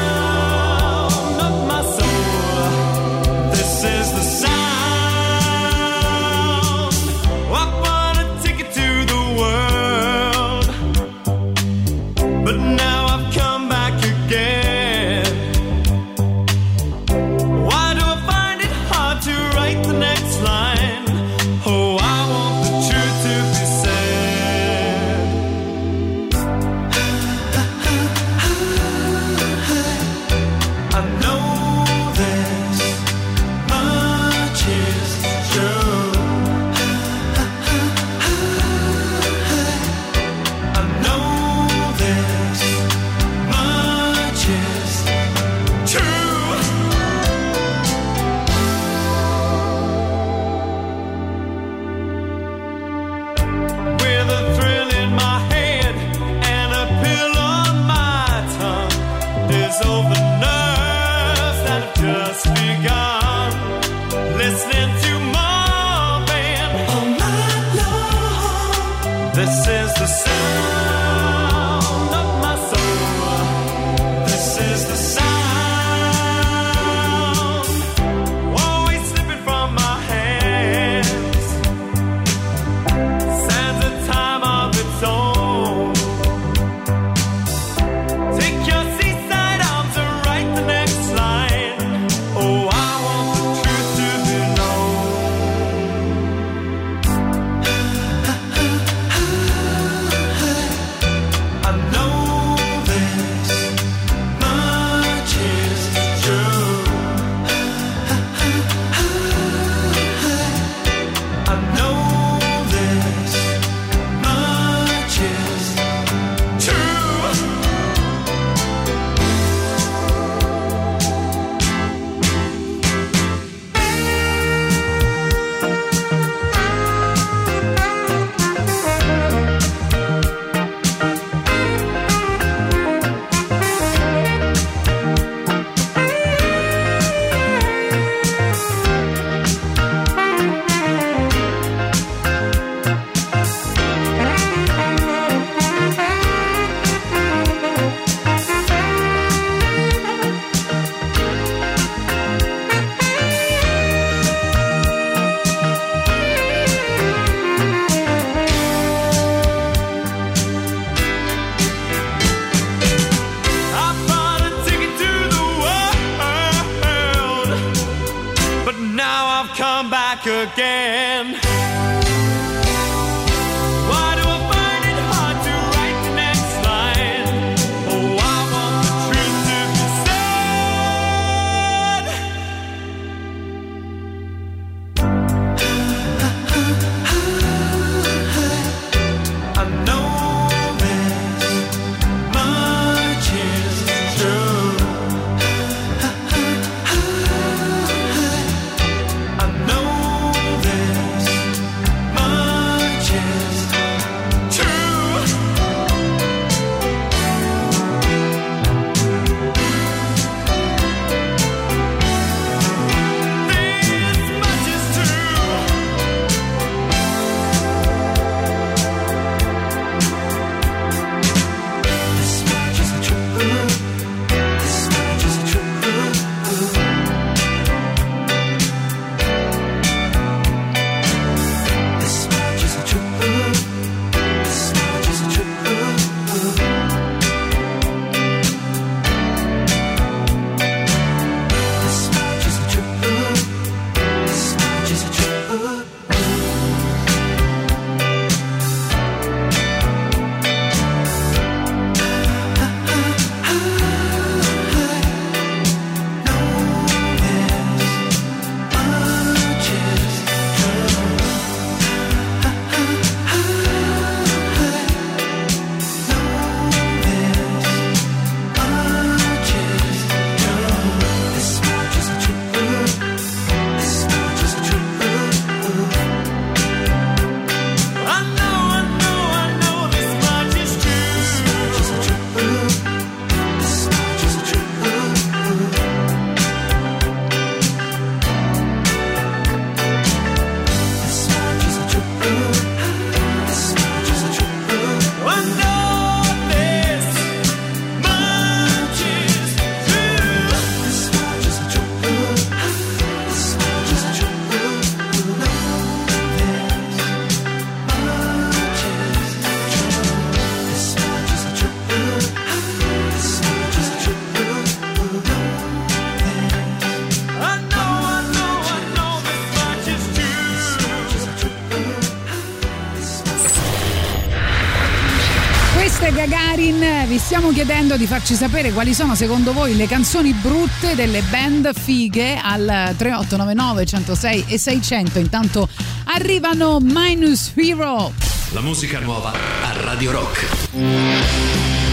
stiamo chiedendo di farci sapere quali sono secondo voi le canzoni brutte delle band fighe al 3899 106 e 600. Intanto arrivano Minus Hero. La musica nuova a Radio Rock.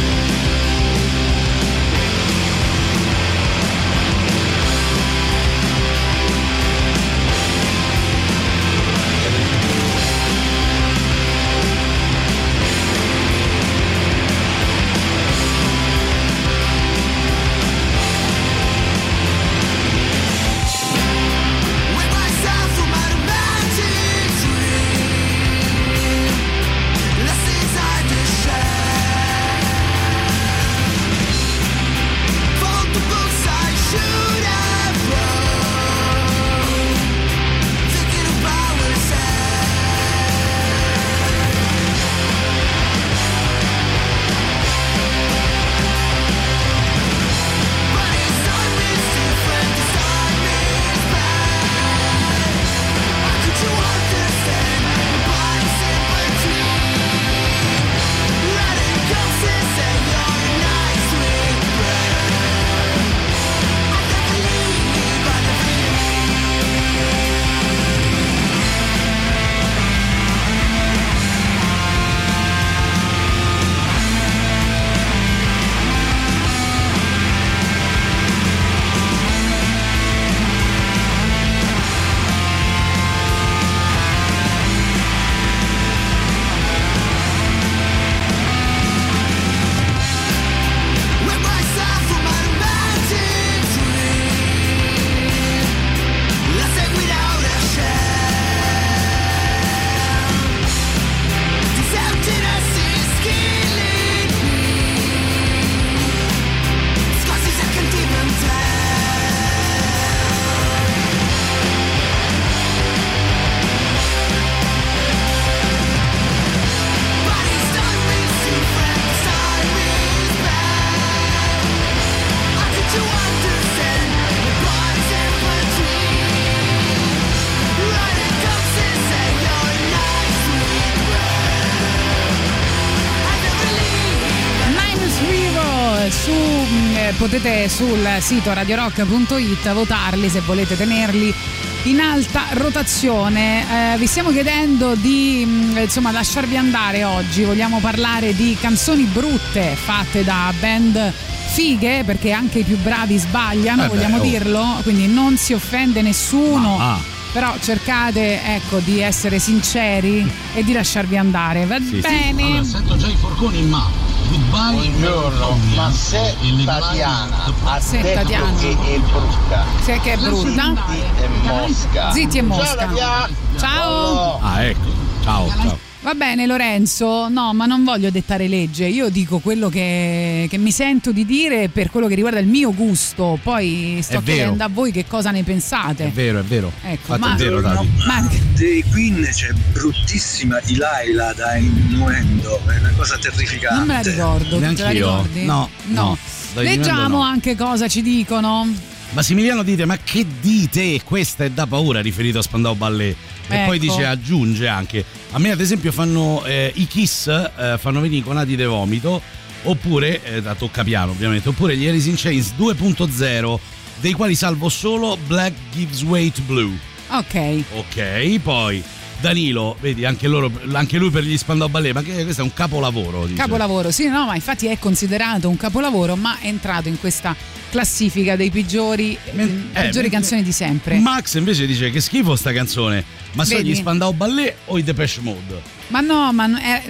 Potete sul sito radiorock.it votarli se volete tenerli in alta rotazione. Eh, vi stiamo chiedendo di mh, insomma lasciarvi andare oggi. Vogliamo parlare di canzoni brutte fatte da band fighe perché anche i più bravi sbagliano, Eh beh, vogliamo oh. dirlo, quindi non si offende nessuno. Ma ah. Però cercate ecco di essere sinceri e di lasciarvi andare. Va bene? Allora, sento già i forconi in mano. Buongiorno, ma se Tatiana ha Se detto Tatiana. che è brutta. Se che è brutta. Zitti e mosca. Zitti e mosca. Ciao. Ciao. Ah, ecco. Ciao, ciao. Va bene Lorenzo, no ma non voglio dettare legge, io dico quello che, che mi sento di dire per quello che riguarda il mio gusto, poi sto È vero. chiedendo a voi che cosa ne pensate. È vero, è vero. Ecco, Infatti ma- è vero, Tati. Ma Dei Queen c'è bruttissima di Laila da innuendo, è una cosa terrificante. non me la ricordo, tu te ricordi? No, no. Da Leggiamo no. anche cosa ci dicono. Massimiliano dite, ma che dite? Questa è da paura riferito a Spandau Ballet. E Ecco. poi dice, aggiunge anche, a me ad esempio fanno eh, i Kiss, eh, fanno venire i conati de vomito, oppure, eh, da toccapiano ovviamente, oppure gli Alice in Chains 2.0, dei quali salvo solo Black Gives Way to Blue. Ok. Ok, poi Danilo, vedi, anche, loro, anche lui per gli Spandau Ballet, ma che questo è un capolavoro. Dice. Capolavoro, sì, no, ma infatti è considerato un capolavoro, ma è entrato in questa classifica dei peggiori, eh, peggiori mentre- canzoni di sempre. Max invece dice che schifo sta canzone, ma sono Vedi? gli Spandau Ballet o i Depeche Mode? Ma no, ma non- eh,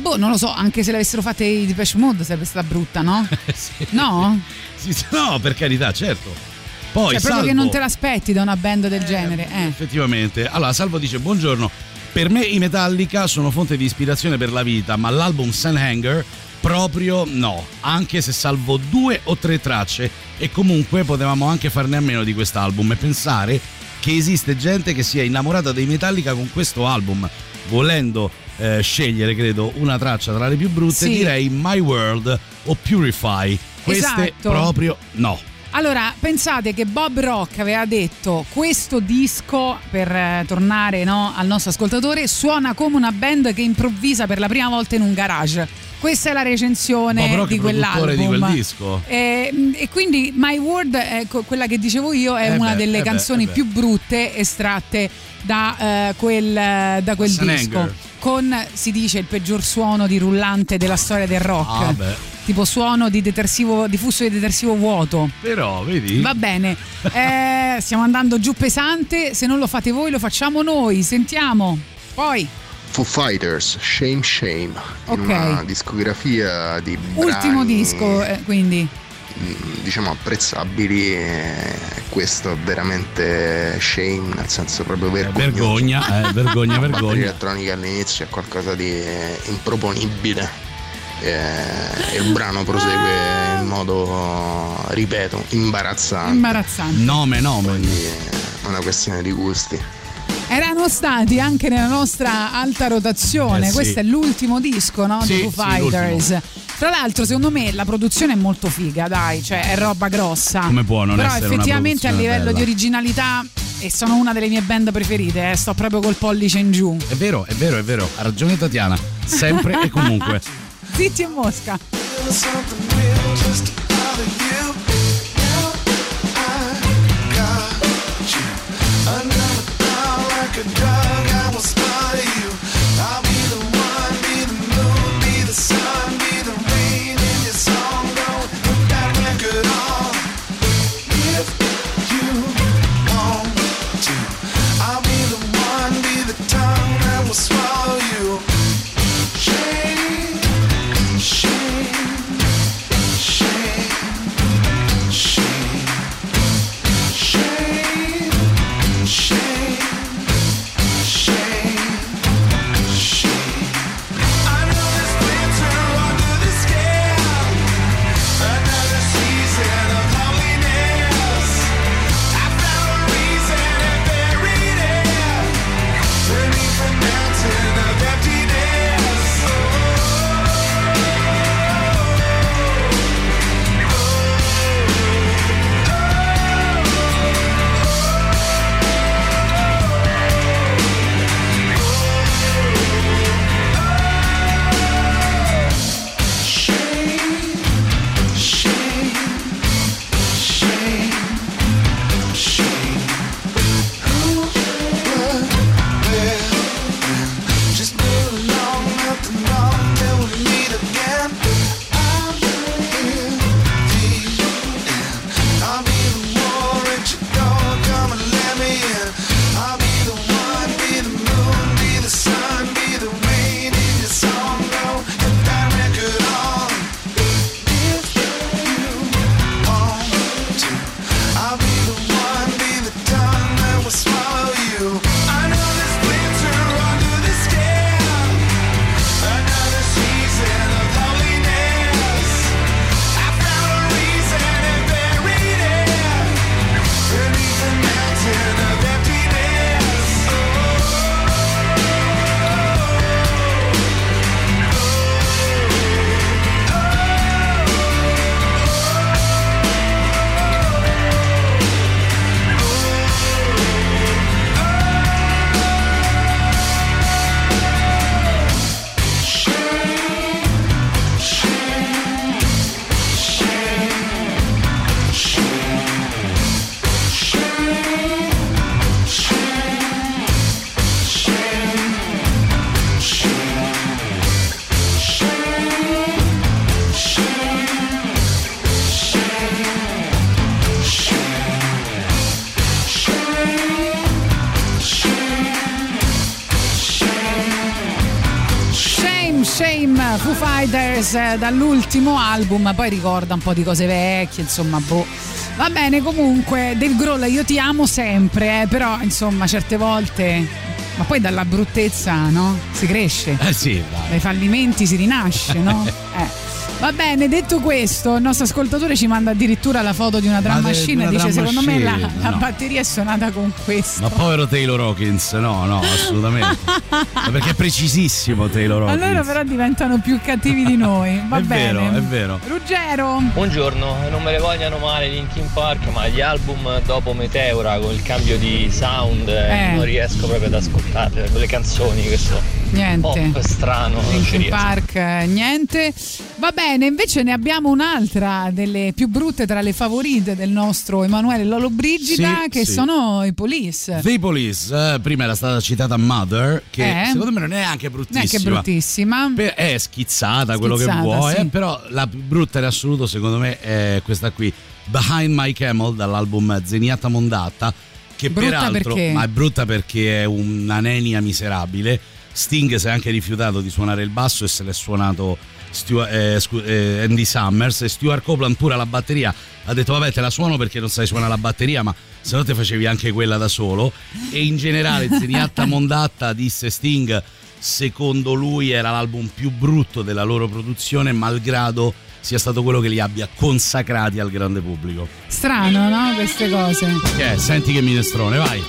boh, non lo so, anche se l'avessero fatte i Depeche Mode sarebbe stata brutta, no? (laughs) No? Sì, sì, no, per carità, certo. Poi cioè, proprio Salvo, che non te l'aspetti da una band del genere. Eh. effettivamente. Allora, Salvo dice buongiorno. Per me i Metallica sono fonte di ispirazione per la vita, ma l'album Sunhanger proprio no, anche se salvo due o tre tracce e comunque potevamo anche farne a meno di quest'album e pensare che esiste gente che sia innamorata dei Metallica con questo album. Volendo eh, scegliere, credo, una traccia tra le più brutte, Sì. direi My World o Purify. Queste Esatto. proprio no. Allora, pensate che Bob Rock aveva detto questo disco, per eh, tornare no, al nostro ascoltatore, suona come una band che improvvisa per la prima volta in un garage. Questa è la recensione però di quell'album. di quel disco. E, e quindi My World, è co- quella che dicevo io, è Eh una beh, delle eh beh, canzoni eh beh. più brutte estratte da eh, quel, da quel disco. Con, si dice, il peggior suono di rullante della storia del rock. Ah, beh. Tipo suono di detersivo, di flusso di detersivo vuoto. Però, vedi? Va bene, Eh, stiamo andando giù pesante. Se non lo fate voi, lo facciamo noi. Sentiamo. Poi, Foo Fighters, Shame Shame, in Ok. una discografia di ultimo brani, disco, eh, quindi. Diciamo apprezzabili e questo è veramente shame nel senso proprio vergognoso vergogna, eh, (laughs) vergogna, vergogna. batteria elettronica all'inizio è qualcosa di improponibile e il brano prosegue in modo ripeto imbarazzante Imbarazzante. Nome, nome. Quindi è una questione di gusti Erano stati anche nella nostra alta rotazione. Eh sì. Questo è l'ultimo disco no, Sì, dei Foo sì, Fighters. l'ultimo. Tra l'altro, secondo me la produzione è molto figa, dai, cioè è roba grossa. Come può non Però effettivamente a livello bella? di originalità, e sono una delle mie band preferite, eh, sto proprio col pollice in giù. È vero, è vero, è vero. Ha ragione Tatiana. Sempre e comunque. (laughs) Zitti e mosca. Fighters eh, dall'ultimo album, poi ricorda un po' di cose vecchie, insomma, boh. Va bene, comunque, Dave Grohl io ti amo sempre, eh, però insomma certe volte, ma poi dalla bruttezza, no? Si cresce. Eh sì, dai. Dai fallimenti si rinasce, no? (laughs) Va bene, detto questo, il nostro ascoltatore ci manda addirittura la foto di una drum Ma machine e dice secondo me la, la no. batteria è suonata con questo. Ma povero Taylor Hawkins, no, no, assolutamente. Ma perché è precisissimo Taylor Hawkins. Allora però diventano più cattivi di noi. (laughs) Va è bene. vero, è vero. Ruggero. Buongiorno, non me le vogliano male Linkin Park, ma gli album dopo Meteora con il cambio di sound eh, Eh. non riesco proprio ad ascoltarle, quelle canzoni che so. Niente. Pop strano, non ci Linkin. Park, eh, niente. Va bene, invece ne abbiamo un'altra delle più brutte tra le favorite del nostro Emanuele Lolo Brigida, Sì, che sì. sono i Police. The Police, eh, prima era stata citata Mother, che Eh. secondo me non è anche bruttissima. Neanche bruttissima. Per- è schizzata, quello Schizzata, che vuoi, sì. eh, però la più brutta in assoluto secondo me è questa qui, Behind My Camel dall'album Zeniata Mondatta, che Brutta peraltro perché? ma è brutta perché è una nenia miserabile. Sting si è anche rifiutato di suonare il basso e se l'è suonato Stu- eh, scu- eh, Andy Summers e Stuart Copeland pure alla batteria ha detto vabbè te la suono perché non sai suonare la batteria ma se no te facevi anche quella da solo e in generale (laughs) Zeniatta Mondatta disse Sting secondo lui era l'album più brutto della loro produzione malgrado sia stato quello che li abbia consacrati al grande pubblico Strano, no? Queste cose. che senti che minestrone vai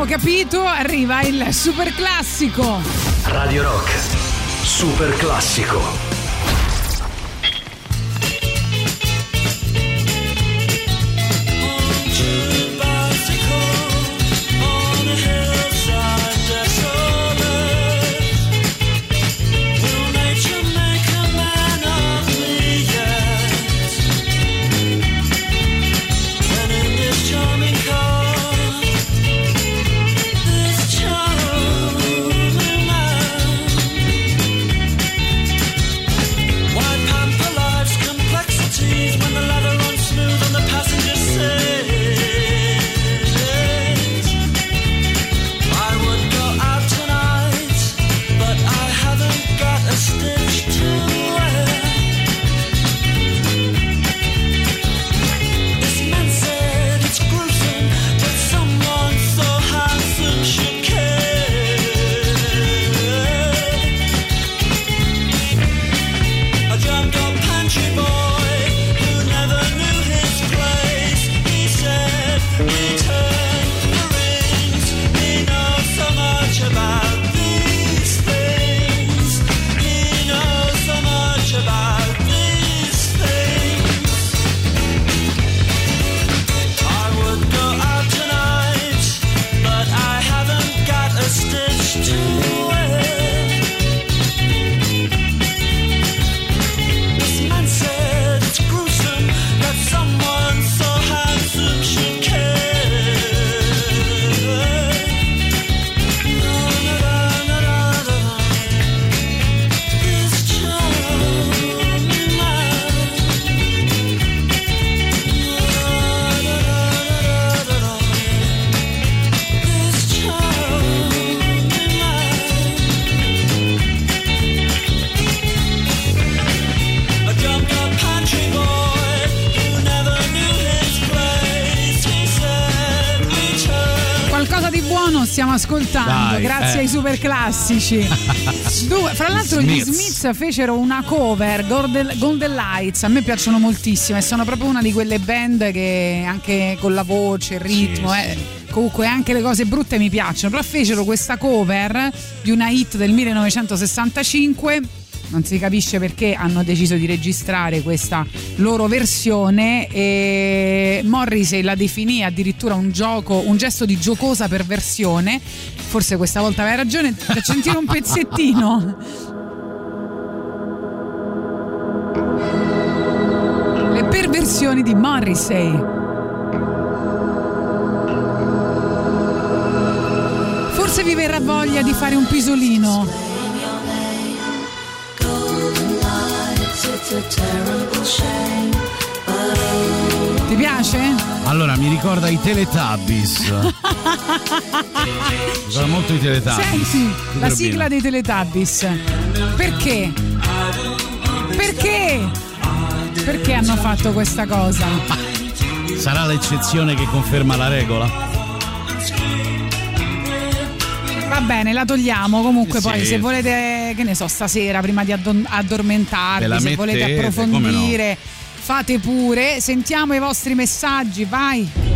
abbiamo capito, arriva il super classico. Radio Rock, super classico. Super classici. (laughs) Due- fra l'altro gli Smiths. Smiths fecero una cover, Golden, Golden Lights, a me piacciono moltissimo e sono proprio una di quelle band che anche con la voce, il ritmo, Sì, eh, comunque anche le cose brutte mi piacciono, però fecero questa cover di una hit del 1965 non si capisce perché hanno deciso di registrare questa loro versione e Morrissey la definì addirittura un gioco, un gesto di giocosa perversione. Forse questa volta aveva ragione, per sentire un pezzettino. Le perversioni di Morrissey. Forse vi verrà voglia di fare un pisolino. Ti piace? Allora, mi ricorda i Teletubbies. (laughs) ricorda molto i Teletubbies. Senti, la sigla dei Teletubbies. Perché? Perché? Perché hanno fatto questa cosa? Sarà l'eccezione che conferma la regola? Va bene, la togliamo. Comunque, Sì, poi, se volete, che ne so, stasera prima di addormentarvi, se volete mettete, approfondire, fate pure. Sentiamo i vostri messaggi, vai.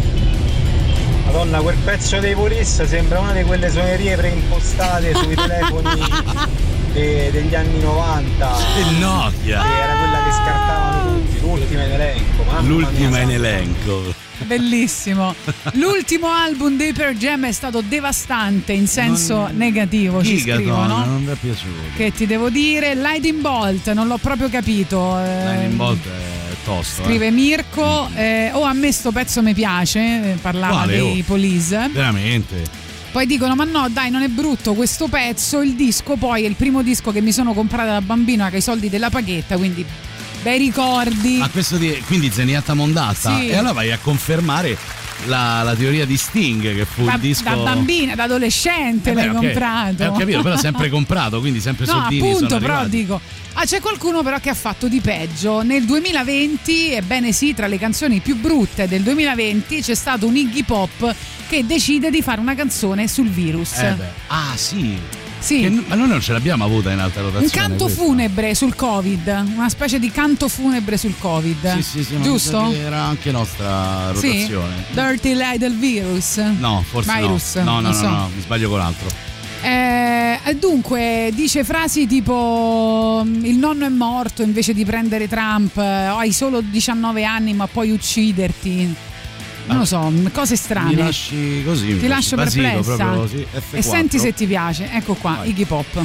Madonna, quel pezzo dei Police sembra una di quelle suonerie preimpostate sui telefoni (laughs) de- degli anni 90. Il Nokia. Che era quella che scartavano tutti, l'ultima in elenco. mamma L'ultima in elenco. Bellissimo. L'ultimo album dei Pearl Jam è stato devastante in senso negativo, ci Gigaton, scrivono. non mi è piaciuto. Che ti devo dire? Lightning Bolt, non l'ho proprio capito. eh, Lightning Bolt è tosto. Scrive eh. Mirko, eh, oh a me sto pezzo mi piace, eh, parlava Quale, dei oh? Police. Veramente. Poi dicono, ma no dai non è brutto questo pezzo, il disco poi è il primo disco che mi sono comprata da bambina con i soldi della paghetta, quindi bei ricordi. Ah, questo di, quindi Zeniatta Mondatta. Sì. E allora vai a confermare la, la teoria di Sting, che fu da, il disco. da bambina, da adolescente Eh beh, l'hai comprato. Eh, ho capito, però sempre (laughs) comprato, quindi sempre No, soldini appunto, però dico. Ah, c'è qualcuno però che ha fatto di peggio. Nel 2020, ebbene sì, tra le canzoni più brutte del 2020 c'è stato un Iggy Pop che decide di fare una canzone sul virus. Eh beh. Ah, sì. Sì. Ma noi non ce l'abbiamo avuta in alta rotazione. Un canto questa. funebre sul Covid, una specie di canto funebre sul Covid. Sì, sì, sì, Giusto? Era anche nostra Sì. rotazione. Dirty Little Virus. No, forse Virus, no. No, no, no, so. no, mi sbaglio con altro. Eh, dunque, dice frasi tipo mm, il nonno è morto invece di prendere Trump, eh, hai solo 19 anni ma puoi ucciderti. Non lo so, cose strane. Mi lasci così. Ti lascio perplessa. proprio così. F4. E senti se ti piace. Ecco qua, Iggy Pop.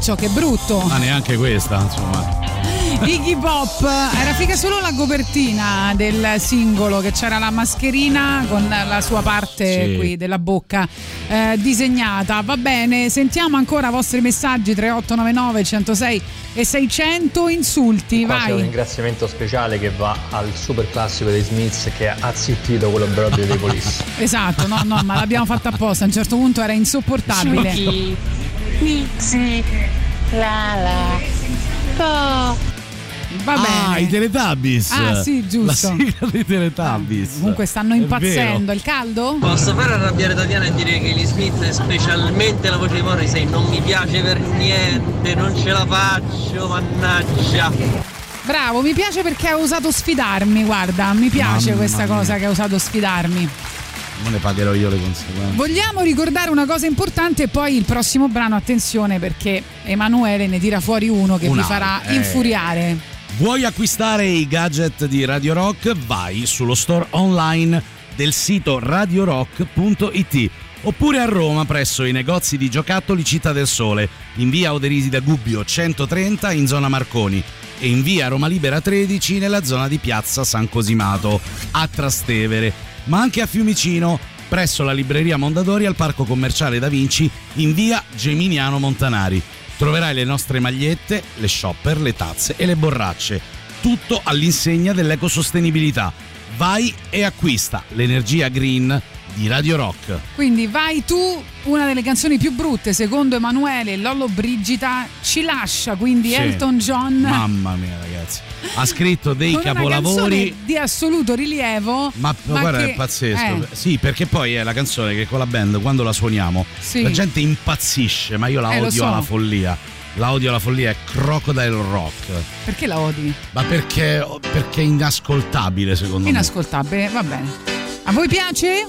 Ciò che è brutto. Ma neanche questa, insomma. Iggy Pop era figa solo la copertina del singolo che c'era la mascherina con la sua parte Sì. qui della bocca eh, disegnata va bene sentiamo ancora i vostri messaggi 3899 106 e 600 insulti Qua c'è un vai ringraziamento speciale che va al super classico dei Smiths che ha zittito quello brodo dei Police. (laughs) esatto no no ma l'abbiamo fatta apposta a un certo punto era insopportabile Shuki, Nixie, la la, po. va Ah, bene i Teletubbies. Ah, sì, giusto. La sigla dei Teletubbies. comunque stanno impazzendo il caldo? Posso fare arrabbiare Tatiana e dire che gli Smith, specialmente la voce di Morrissey, non mi piace per niente, non ce la faccio, mannaggia. Bravo, mi piace perché ha osato sfidarmi, guarda, mi piace Mamma questa mia. cosa che ha osato sfidarmi. Non ne pagherò io le conseguenze. Vogliamo ricordare una cosa importante e poi il prossimo brano, attenzione perché Emanuele ne tira fuori uno che Un vi farà eh. infuriare. Vuoi acquistare i gadget di Radio Rock? Vai sullo store online del sito radiorock.it oppure a Roma presso i negozi di giocattoli Città del Sole, in via Oderisi da Gubbio 130 in zona Marconi e in via Roma Libera 13 nella zona di piazza San Cosimato a Trastevere, ma anche a Fiumicino presso la libreria Mondadori al parco commerciale Da Vinci in via Geminiano Montanari. Troverai le nostre magliette, le shopper, le tazze e le borracce, tutto all'insegna dell'ecosostenibilità. Vai e acquista l'energia green di Radio Rock. Quindi vai tu, una delle canzoni più brutte secondo Emanuele, Lollo Brigida ci lascia, quindi Sì. Elton John Mamma mia, ragazzi. Ha scritto dei con capolavori. di assoluto rilievo. Ma, guarda, che- è pazzesco. eh, Sì, perché poi è la canzone che con la band, quando la suoniamo, Sì. la gente impazzisce, ma io la Eh, odio so. alla follia. La odio alla follia, è Crocodile Rock. perché la odi? Ma perché, perché è inascoltabile, secondo me. Inascoltabile, va bene. A voi piace?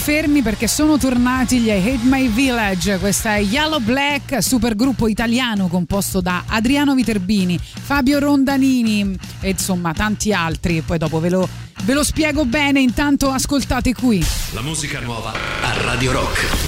Fermi perché sono tornati gli Hate My Village. Questa è Yellow Black, supergruppo italiano composto da Adriano Viterbini, Fabio Rondanini e insomma tanti altri. Poi dopo ve lo, ve lo spiego bene, intanto ascoltate qui. La musica nuova a Radio Rock.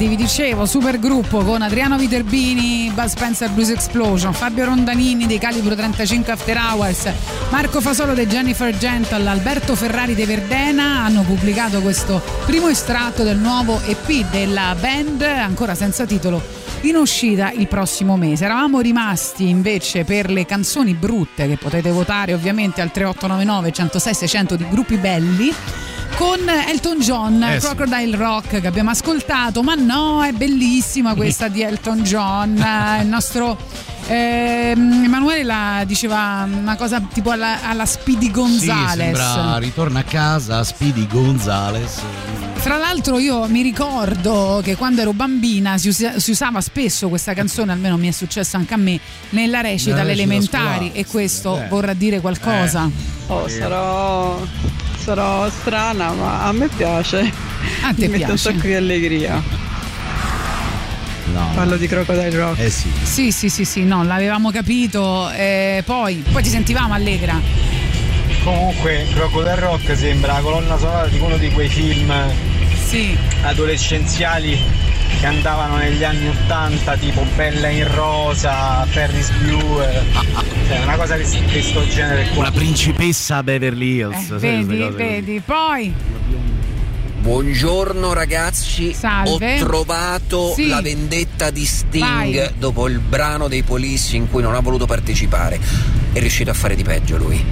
Tornati, vi dicevo, super gruppo con Adriano Viterbini, Buzz Spencer Blues Explosion, Fabio Rondanini dei Calibro 35 After Hours, Marco Fasolo dei Jennifer Gentle, Alberto Ferrari dei Verdena hanno pubblicato questo primo estratto del nuovo EP della band, ancora senza titolo, in uscita il prossimo mese. Eravamo rimasti invece per le canzoni brutte che potete votare ovviamente al 3899 106 600 di gruppi belli con Elton John, Eh sì. Crocodile Rock che abbiamo ascoltato, ma no, è bellissima questa di Elton John, eh, (laughs) il nostro ehm, Emanuele la diceva una cosa tipo alla, alla Speedy Sì, Gonzales. sembra ritorna a casa Speedy Gonzales. Fra l'altro io mi ricordo che quando ero bambina si, usa- si usava spesso questa canzone, almeno mi è successo anche a me, nella recita alle recita elementari e questo eh. vorrà dire qualcosa. Oh, sarò, sarò strana, ma a me piace. A te (laughs) Mi mette un piace? sacco di allegria. No. Parlo di Crocodile Rock. Eh sì. Sì, sì, sì, sì, no, l'avevamo capito. eh, poi, poi ti sentivamo allegra. Comunque, Crocodile Rock sembra la colonna sonora di uno di quei film adolescenziali che andavano negli anni 80, tipo Bella in Rosa, Ferris Bueller. Cioè, una cosa di questo genere qua. Una principessa a Beverly Hills. sai, Vedi, vedi. Poi, Buongiorno ragazzi, Salve. ho trovato Sì. la vendetta di Sting Vai. dopo il brano dei Police in cui non ha voluto partecipare. È riuscito a fare di peggio lui.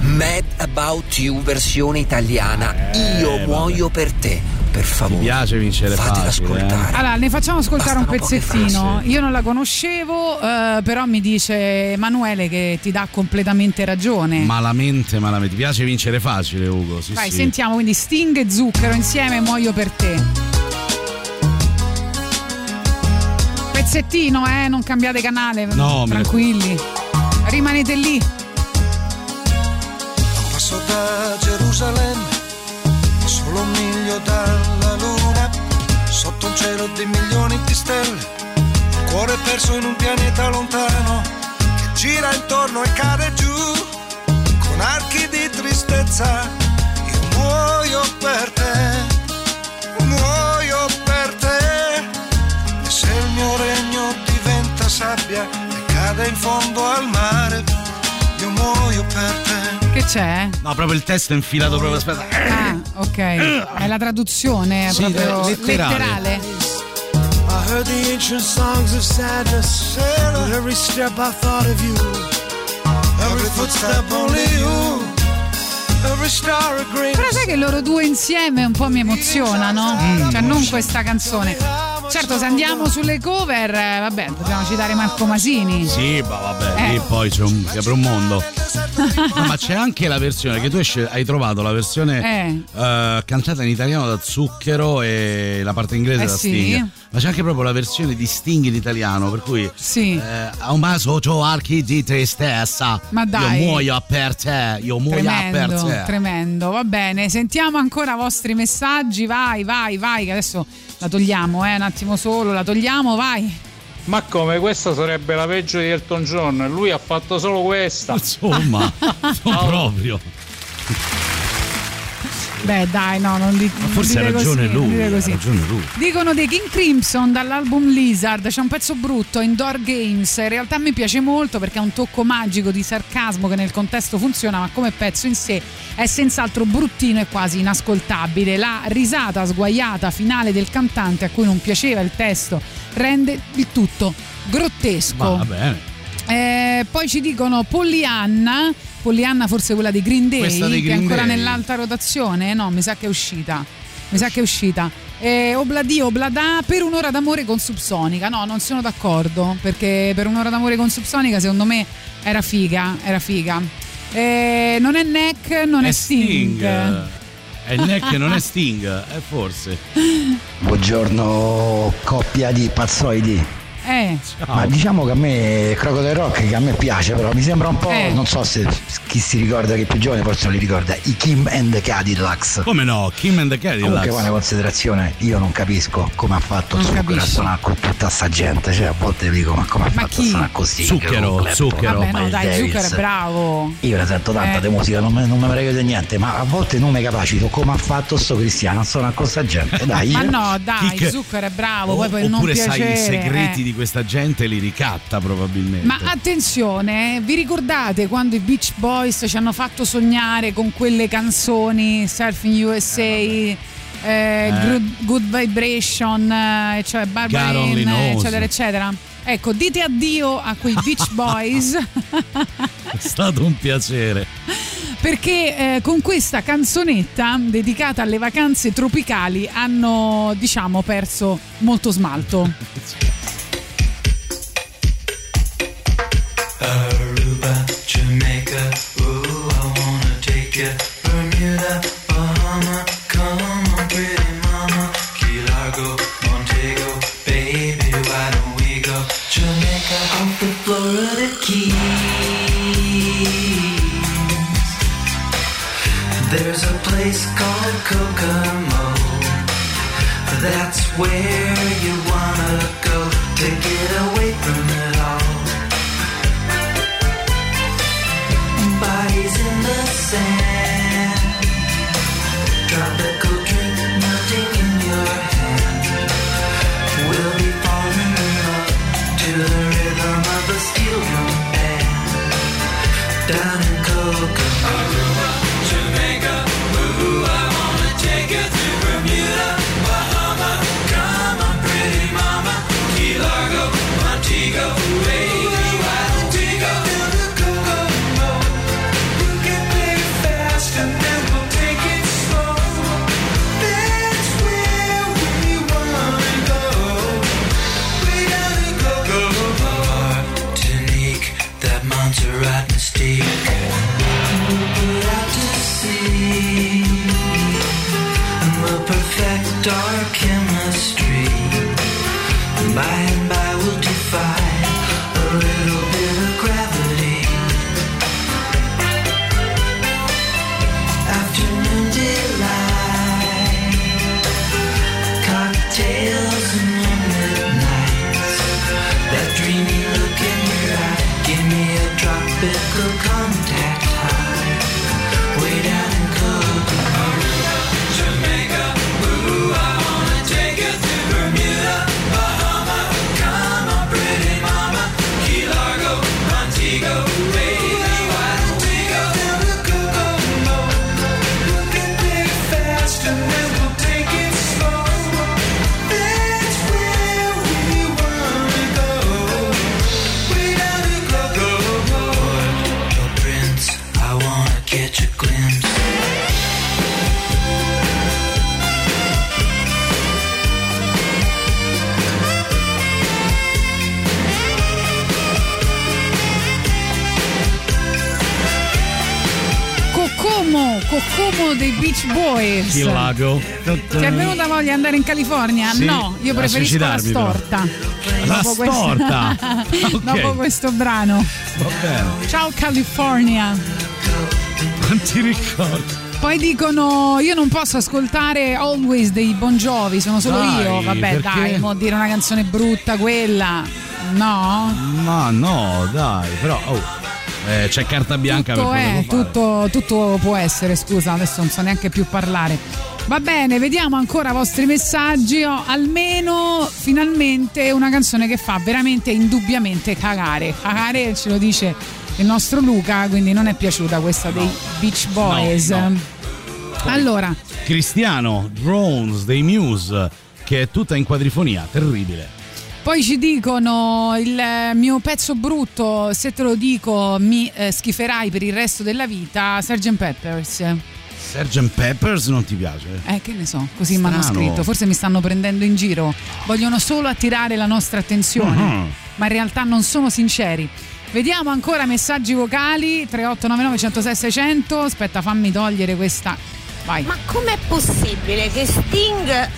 Mad About You versione italiana. Io muoio per te. Per favore. Eh, Mi piace vincere Fatela facile. eh. ascoltare. allora, ne facciamo ascoltare un Bastano poche pezzettino. Io non la conoscevo, eh, però mi dice Emanuele che ti dà completamente ragione. Malamente, malamente. Ti piace vincere facile, Ugo. Sì, Vai, sì. sentiamo quindi Sting e Zucchero insieme muoio per te. Pezzettino, eh, non cambiate canale, No, tranquilli. Rimanete lì. Passo da Gerusalemme, cielo di milioni di stelle, cuore perso in un pianeta lontano, che gira intorno e cade giù, con archi di tristezza, io muoio per te, muoio per te, e se il mio regno diventa sabbia e cade in fondo al mare, io muoio per te. C'è? No, proprio il testo è infilato proprio. Aspetta. Ah, ok. È la traduzione, è Sì, proprio letterale. letterale. I heard the ancient songs of sadness. With every step I thought of you. Every footstep only you. Però sai che loro due insieme un po' mi emozionano? Mm. Cioè, non questa canzone. Certo, se andiamo sulle cover, eh, vabbè, dobbiamo citare Marco Masini. Sì, ma vabbè, Eh. lì poi c'è un, si apre un mondo. No, ma c'è anche la versione che tu hai trovato la versione Eh. eh, cantata in italiano da Zucchero e la parte inglese Eh da sì. Sting. Ma c'è anche proprio la versione di Sting in italiano, per cui Sì. eh, a un baso archi di tristezza. Ma dai. Io muoio per te, io muoio per Tremendo, te. tremendo. Va bene, sentiamo ancora i vostri messaggi. Vai, vai, vai, che adesso la togliamo, eh, un attimo solo, la togliamo, vai. Ma come questa sarebbe la peggio di Elton John? Lui ha fatto solo questa. Insomma, (laughs) non proprio. Beh, dai, no, non, di, non Forse ha ragione così, lui. Ha ragione lui. Dicono dei King Crimson dall'album Lizard, c'è un pezzo brutto, Indoor Games, in realtà mi piace molto perché ha un tocco magico di sarcasmo che nel contesto funziona, ma come pezzo in sé è senz'altro bruttino e quasi inascoltabile. La risata sguaiata finale del cantante a cui non piaceva il testo rende il tutto grottesco. Va bene. Eh, poi ci dicono Pollyanna, Pollyanna forse quella dei Green Day, dei che è Green ancora Day. nell'alta rotazione, no, mi sa che è uscita. Mi sa che è uscita. Eh, Obladi Oblada per un'ora d'amore con Subsonica. No, non sono d'accordo. Perché per un'ora d'amore con Subsonica, secondo me, era figa. Era figa. Eh, non è Neck, non è, Sting. È il neck non è Sting, eh, forse. Buongiorno coppia di pazzoidi. Eh, Ma diciamo che a me Crocodile Rock che a me piace, però mi sembra un po', Eh. non so se chi si ricorda che è più giovane forse non li ricorda, i Kim and the Cadillacs. Come no? Kim and the Comunque Cadillacs. qua una considerazione, io non capisco come ha fatto Zucchero a suonare con tutta sta gente, cioè a volte dico ma come ha Ma fatto chi? a suonare così? Zucchero, Zucchero. vabbè, no, dai. Zucchero è bravo. Io ne sento tanta Eh. di musica, non me, non me ne frega di niente, ma a volte non mi capacito come ha fatto sto Cristiano a suonare con sta gente, (laughs) dai. Ma no, dai, Zucchero è bravo. O- poi per non oppure sai piacere. i segreti eh. di questa gente li ricatta probabilmente. Ma attenzione, vi ricordate quando i Beach Boys ci hanno fatto sognare con quelle canzoni Surfing USA, eh, Good, Good Vibration, eh, cioè Barbara knows. eccetera, eccetera? Ecco, dite addio a quei Beach (laughs) Boys È stato un piacere. perché eh, con questa canzonetta dedicata alle vacanze tropicali hanno, diciamo, perso molto smalto. (laughs) Kokomo. That's where you wanna go to get Beach Boys. Chi lago? Ti è venuta voglia di andare in California? Sì, no, io preferisco la citarmi, però. storta. La Dopo questo- storta? (laughs) Ok. Dopo questo brano. Bene. Ciao California. Non ti ricordo. Poi dicono io non posso ascoltare Always dei Bon Jovi, sono solo Dai, io. Vabbè, perché? dai, mo dire una canzone brutta quella. No? Ma no, dai, però oh, eh, c'è carta bianca Tutto per è, poterlo fare. tutto, tutto può essere, scusa, adesso non so neanche più parlare. Va bene, vediamo ancora i vostri messaggi. Oh, almeno finalmente una canzone che fa veramente indubbiamente cagare. Cagare ce lo dice il nostro Luca, quindi non è piaciuta questa dei Beach Boys. No, no. Allora, Cristiano, Drones dei Muse, che è tutta in quadrifonia, terribile. Poi ci dicono il eh, mio pezzo brutto, se te lo dico mi eh, schiferai per il resto della vita, Sgt. Peppers. Sgt. Peppers non ti piace? Eh, che ne so, così mi hanno scritto. Forse mi stanno prendendo in giro. Vogliono solo attirare la nostra attenzione, Mhm. ma in realtà non sono sinceri. Vediamo ancora messaggi vocali 3899 106 600. Aspetta, fammi togliere questa. Vai. Ma com'è possibile che Sting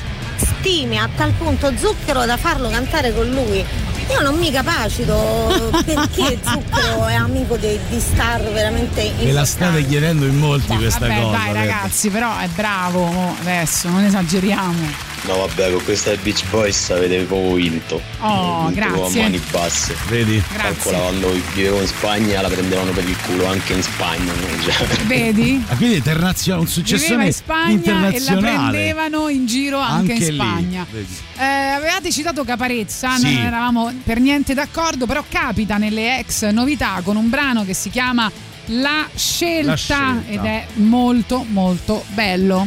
stimi a tal punto Zucchero da farlo cantare con lui? Io non mi capacito perché (laughs) Zucchero è amico di, di star veramente Me la state chiedendo in molti questa Vabbè, cosa. dai ragazzi, però è bravo adesso, non esageriamo. No vabbè, con questa del Beach Boys avete proprio vinto. Oh, vinto grazie. A mani basse. Vedi? Calcola quando vivevo in Spagna la prendevano per il culo anche in Spagna. (laughs) Cioè. Vedi? Ah, quindi internazionale, un Viveva successone in Spagna e la internazionale. prendevano in giro anche, in lì, Spagna. Eh, avevate citato Caparezza, Sì. non eravamo per niente d'accordo, però capita nelle ex novità con un brano che si chiama La scelta, La scelta. ed è molto molto bello.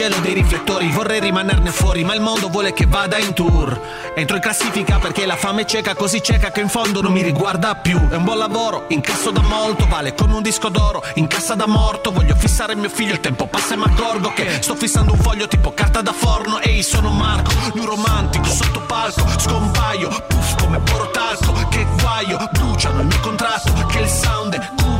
Gelo dei riflettori, vorrei rimanerne fuori, ma il mondo vuole che vada in tour. Entro in classifica perché la fame è cieca, così cieca che in fondo non mi riguarda più. È un buon lavoro, incasso da molto, vale come un disco d'oro, in cassa da morto. Voglio fissare mio figlio, il tempo passa e mi accorgo che sto fissando un foglio tipo carta da forno. Ehi, sono Marco, lui romantico, sotto palco, scompaio, puff come porotalco. Che guaio, bruciano il mio contratto, che il sound è. Ho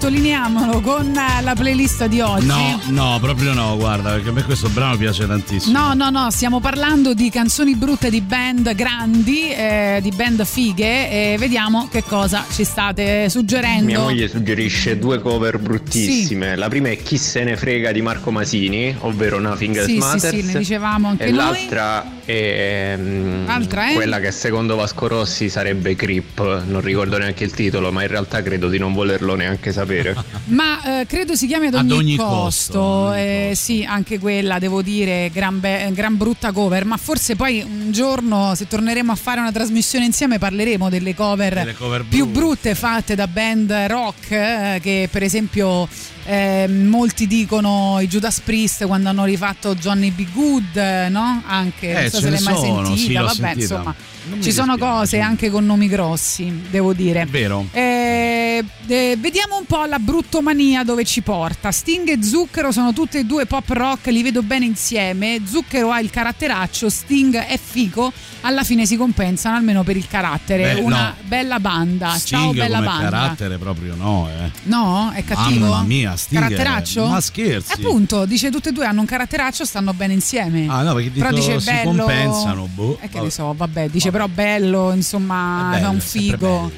Sottolineiamolo, con la playlist di oggi. No, no, proprio no, guarda, perché a me questo brano piace tantissimo. No, no, no, stiamo parlando di canzoni brutte di band grandi, eh, di band fighe e vediamo che cosa ci state suggerendo. Mia moglie suggerisce due cover bruttissime. La prima è Chi se ne frega di Marco Masini, ovvero Nothing Else Sì, sì, Matters. sì, ne dicevamo anche e noi. l'altra è mm, L'altra è? quella che secondo Vasco Rossi sarebbe Creep. Non ricordo neanche il titolo, ma in realtà credo di non volerlo neanche sapere. (laughs) Ma eh, credo si chiami ad ogni, Ad ogni costo. Eh, sì, anche quella devo dire, gran, be- gran brutta cover. Ma forse poi un giorno, se torneremo a fare una trasmissione insieme, parleremo delle cover, Delle cover più brutte fatte da band rock. eh, che per esempio eh, molti dicono i Judas Priest quando hanno rifatto Johnny B. Good, eh, no? Anche Eh, non so ce se l'hai mai sono, sentita. sì, Vabbè, sentita. insomma, ci sono dispiace. cose anche con nomi grossi, devo dire. È vero. Eh, eh, vediamo un po' la bruttomania dove ci porta. Sting e Zucchero sono tutti e due pop rock, li vedo bene insieme. Zucchero ha il caratteraccio, Sting è fico. Alla fine si compensano almeno per il carattere. Beh, Una no. bella banda. Ciao, Sting bella come banda. carattere proprio no, eh. No, è cattivo. Mamma mia, Sting è- Caratteraccio? ma scherzi. Appunto, dice tutte e due hanno un caratteraccio, stanno bene insieme. Ah, no, perché però dico, dice si bello. compensano, boh. Eh, che Vabbè. ne so, vabbè, dice però bello, insomma, È bello, un figo.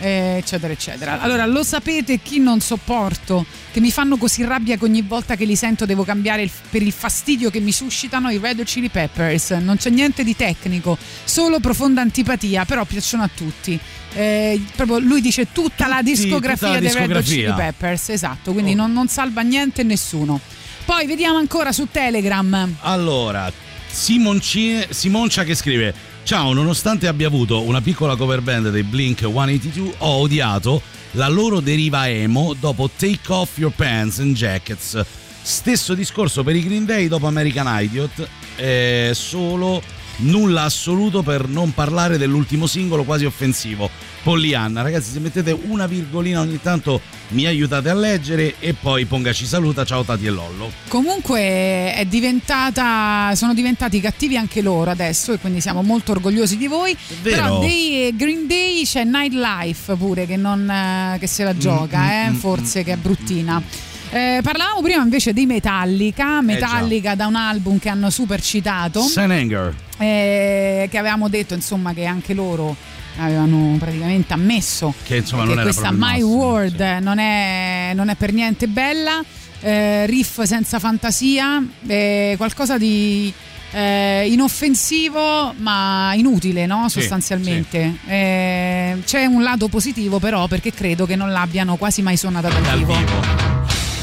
eh, eccetera eccetera allora lo sapete chi non sopporto che mi fanno così rabbia che ogni volta che li sento devo cambiare il- per il fastidio che mi suscitano i Red Chili Peppers non c'è niente di tecnico solo profonda antipatia però piacciono a tutti Eh, proprio lui dice tutta la discografia tutta la dei Red Hot Chili. Oh. Peppers esatto quindi non, non salva niente nessuno poi vediamo ancora su Telegram Allora, Simonci- Simoncia che scrive: Ciao, nonostante abbia avuto una piccola cover band dei Blink 182, ho odiato la loro deriva emo dopo Take Off Your Pants and Jackets. Stesso discorso per i Green Day dopo American Idiot, eh, solo nulla assoluto per non parlare dell'ultimo singolo quasi offensivo. Pollyanna, ragazzi, se mettete una virgolina ogni tanto mi aiutate a leggere e poi pongaci saluta, ciao Tati e Lollo. Comunque è diventata, sono diventati cattivi anche loro adesso e quindi siamo molto orgogliosi di voi. vero. Però dei Green Day c'è Nightlife pure che, non, eh, che se la gioca, mm, eh, mm, forse che è bruttina. Eh, parlavamo prima invece dei Metallica, Metallica da un album che hanno super citato, Sun Anger. Eh, che avevamo detto insomma che anche loro avevano praticamente ammesso Che insomma che questa My World non, è, non è per niente bella, eh, riff senza fantasia, eh, qualcosa di eh, inoffensivo ma inutile no? Sì, sostanzialmente. Eh, c'è un lato positivo però perché credo che non l'abbiano quasi mai suonata dal, Dal vivo. vivo.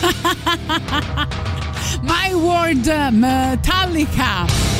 (laughs) My World Metallica.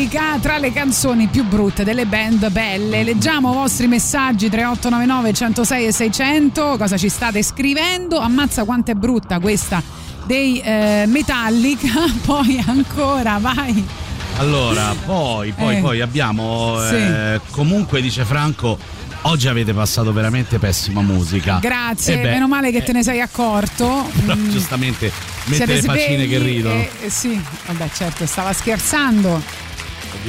Metallica, tra le canzoni più brutte delle band belle. Leggiamo i vostri messaggi 3899 106 e 600, cosa ci state scrivendo? Ammazza quanto è brutta questa dei eh, Metallica, (laughs) poi ancora, vai. Allora, poi, poi, Eh. poi abbiamo. Sì. eh, comunque, dice Franco, oggi avete passato veramente pessima musica. Grazie, Eh beh, meno male che te ne sei accorto. però Mm, giustamente mette siete le faccine svegli che ridono. eh, sì, vabbè, certo, stava scherzando.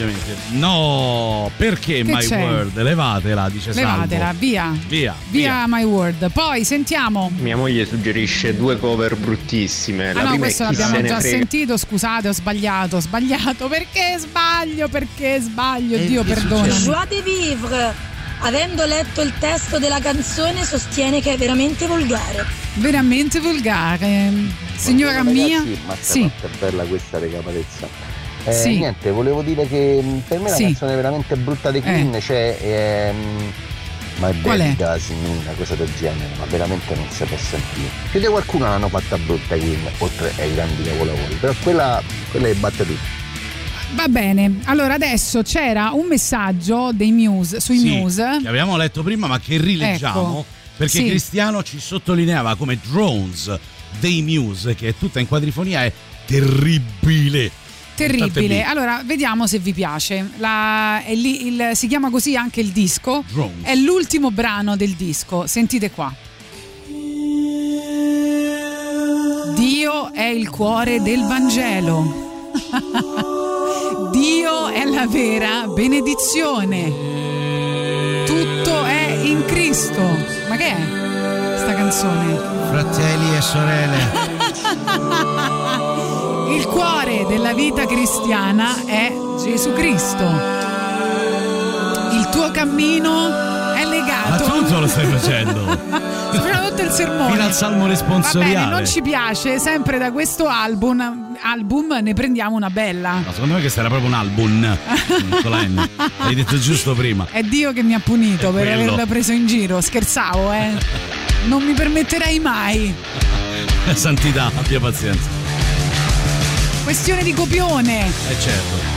Ovviamente. No, perché Che My c'è? Word? Levatela, dice Levatela, Salvo. via. Via, Via My World. Poi sentiamo. Mia moglie suggerisce due cover bruttissime. La ah no, questo l'abbiamo già frega. sentito, scusate, ho sbagliato, ho sbagliato. Perché sbaglio? Perché sbaglio? Dio perdonami. Joie de vivre. Avendo letto il testo della canzone, sostiene che è veramente volgare. Veramente volgare. Signora Buongiorno, mia. ragazzi, ma Sì. è bella questa recaparezza. Eh, Sì. Niente, volevo dire che mh, per me la Sì. canzone veramente brutta dei Queen c'è ehm, My Qual è? Baby Cousin, una cosa del genere, ma veramente non si può sentire. Più di qualcuno l'hanno fatta brutta i Queen, oltre ai grandi capolavori, però quella, quella è batte tutti. Va bene. Allora adesso c'era un messaggio dei Muse sui Sì, Muse. che abbiamo letto prima, ma che rileggiamo Ecco. perché Sì. Cristiano ci sottolineava come Drones dei Muse, che è tutta in quadrifonia, è terribile. Terribile. Allora, vediamo se vi piace. La- è lì il- si chiama così anche il disco. Drones. È l'ultimo brano del disco. Sentite qua. Dio è il cuore del Vangelo. (laughs) Dio è la vera benedizione. Tutto è in Cristo. Ma che è sta canzone? Fratelli e sorelle. (laughs) Il cuore della vita cristiana è Gesù Cristo. Il tuo cammino è Ma legato. tutto lo stai facendo. (laughs) Sto facendo tutto il sermone. Fino al salmo Va responsoriale. bene, non ci piace, sempre da questo album, album ne prendiamo una bella. No, secondo me questo era proprio un album. con la N. L'hai detto giusto prima. È Dio che mi ha punito per quello. averla preso in giro, scherzavo, eh. Non mi permetterei mai. (laughs) Santità, abbia pazienza. Questione di copione. Eh certo.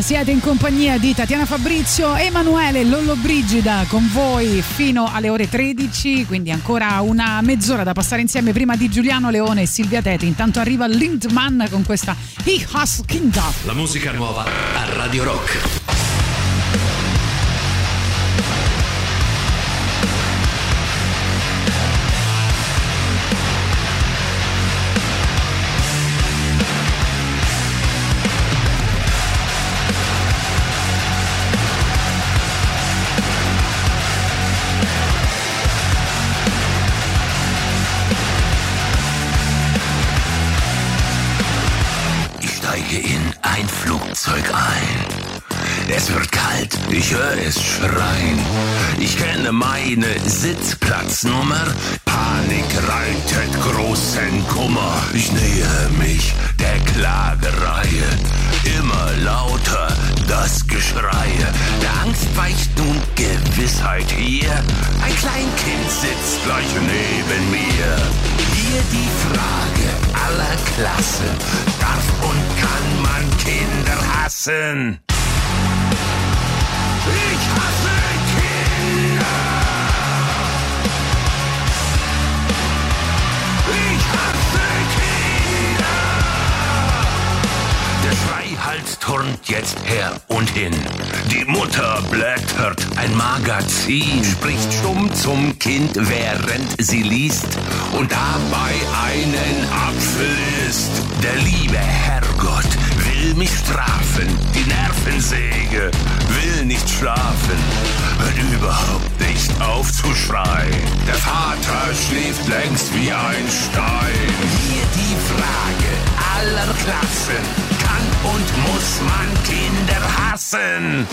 Siete in compagnia di Tatiana Fabrizio, Emanuele Lollo Brigida con voi fino alle ore 13, quindi ancora una mezz'ora da passare insieme prima di Giuliano Leone e Silvia Teti. Intanto arriva Lindman con questa He Has Kingdom. La musica nuova a Radio Rock. Meine Sitzplatznummer. Panik reitet großen Kummer. Ich nähe mich der Klagereihe. Immer lauter das Geschrei. Der Angst weicht nun Gewissheit hier. Ein Kleinkind sitzt gleich neben mir. Hier die Frage aller Klassen. Darf und kann man Kinder hassen? Ein Magazin, spricht stumm zum Kind, während sie liest und dabei einen Apfel isst. Der liebe Herrgott will mich strafen, die Nervensäge will nicht schlafen, hört überhaupt nicht auf zu schreien. Der Vater schläft längst wie ein Stein. Hier die Frage aller Klassen, kann und muss man Kinder hassen?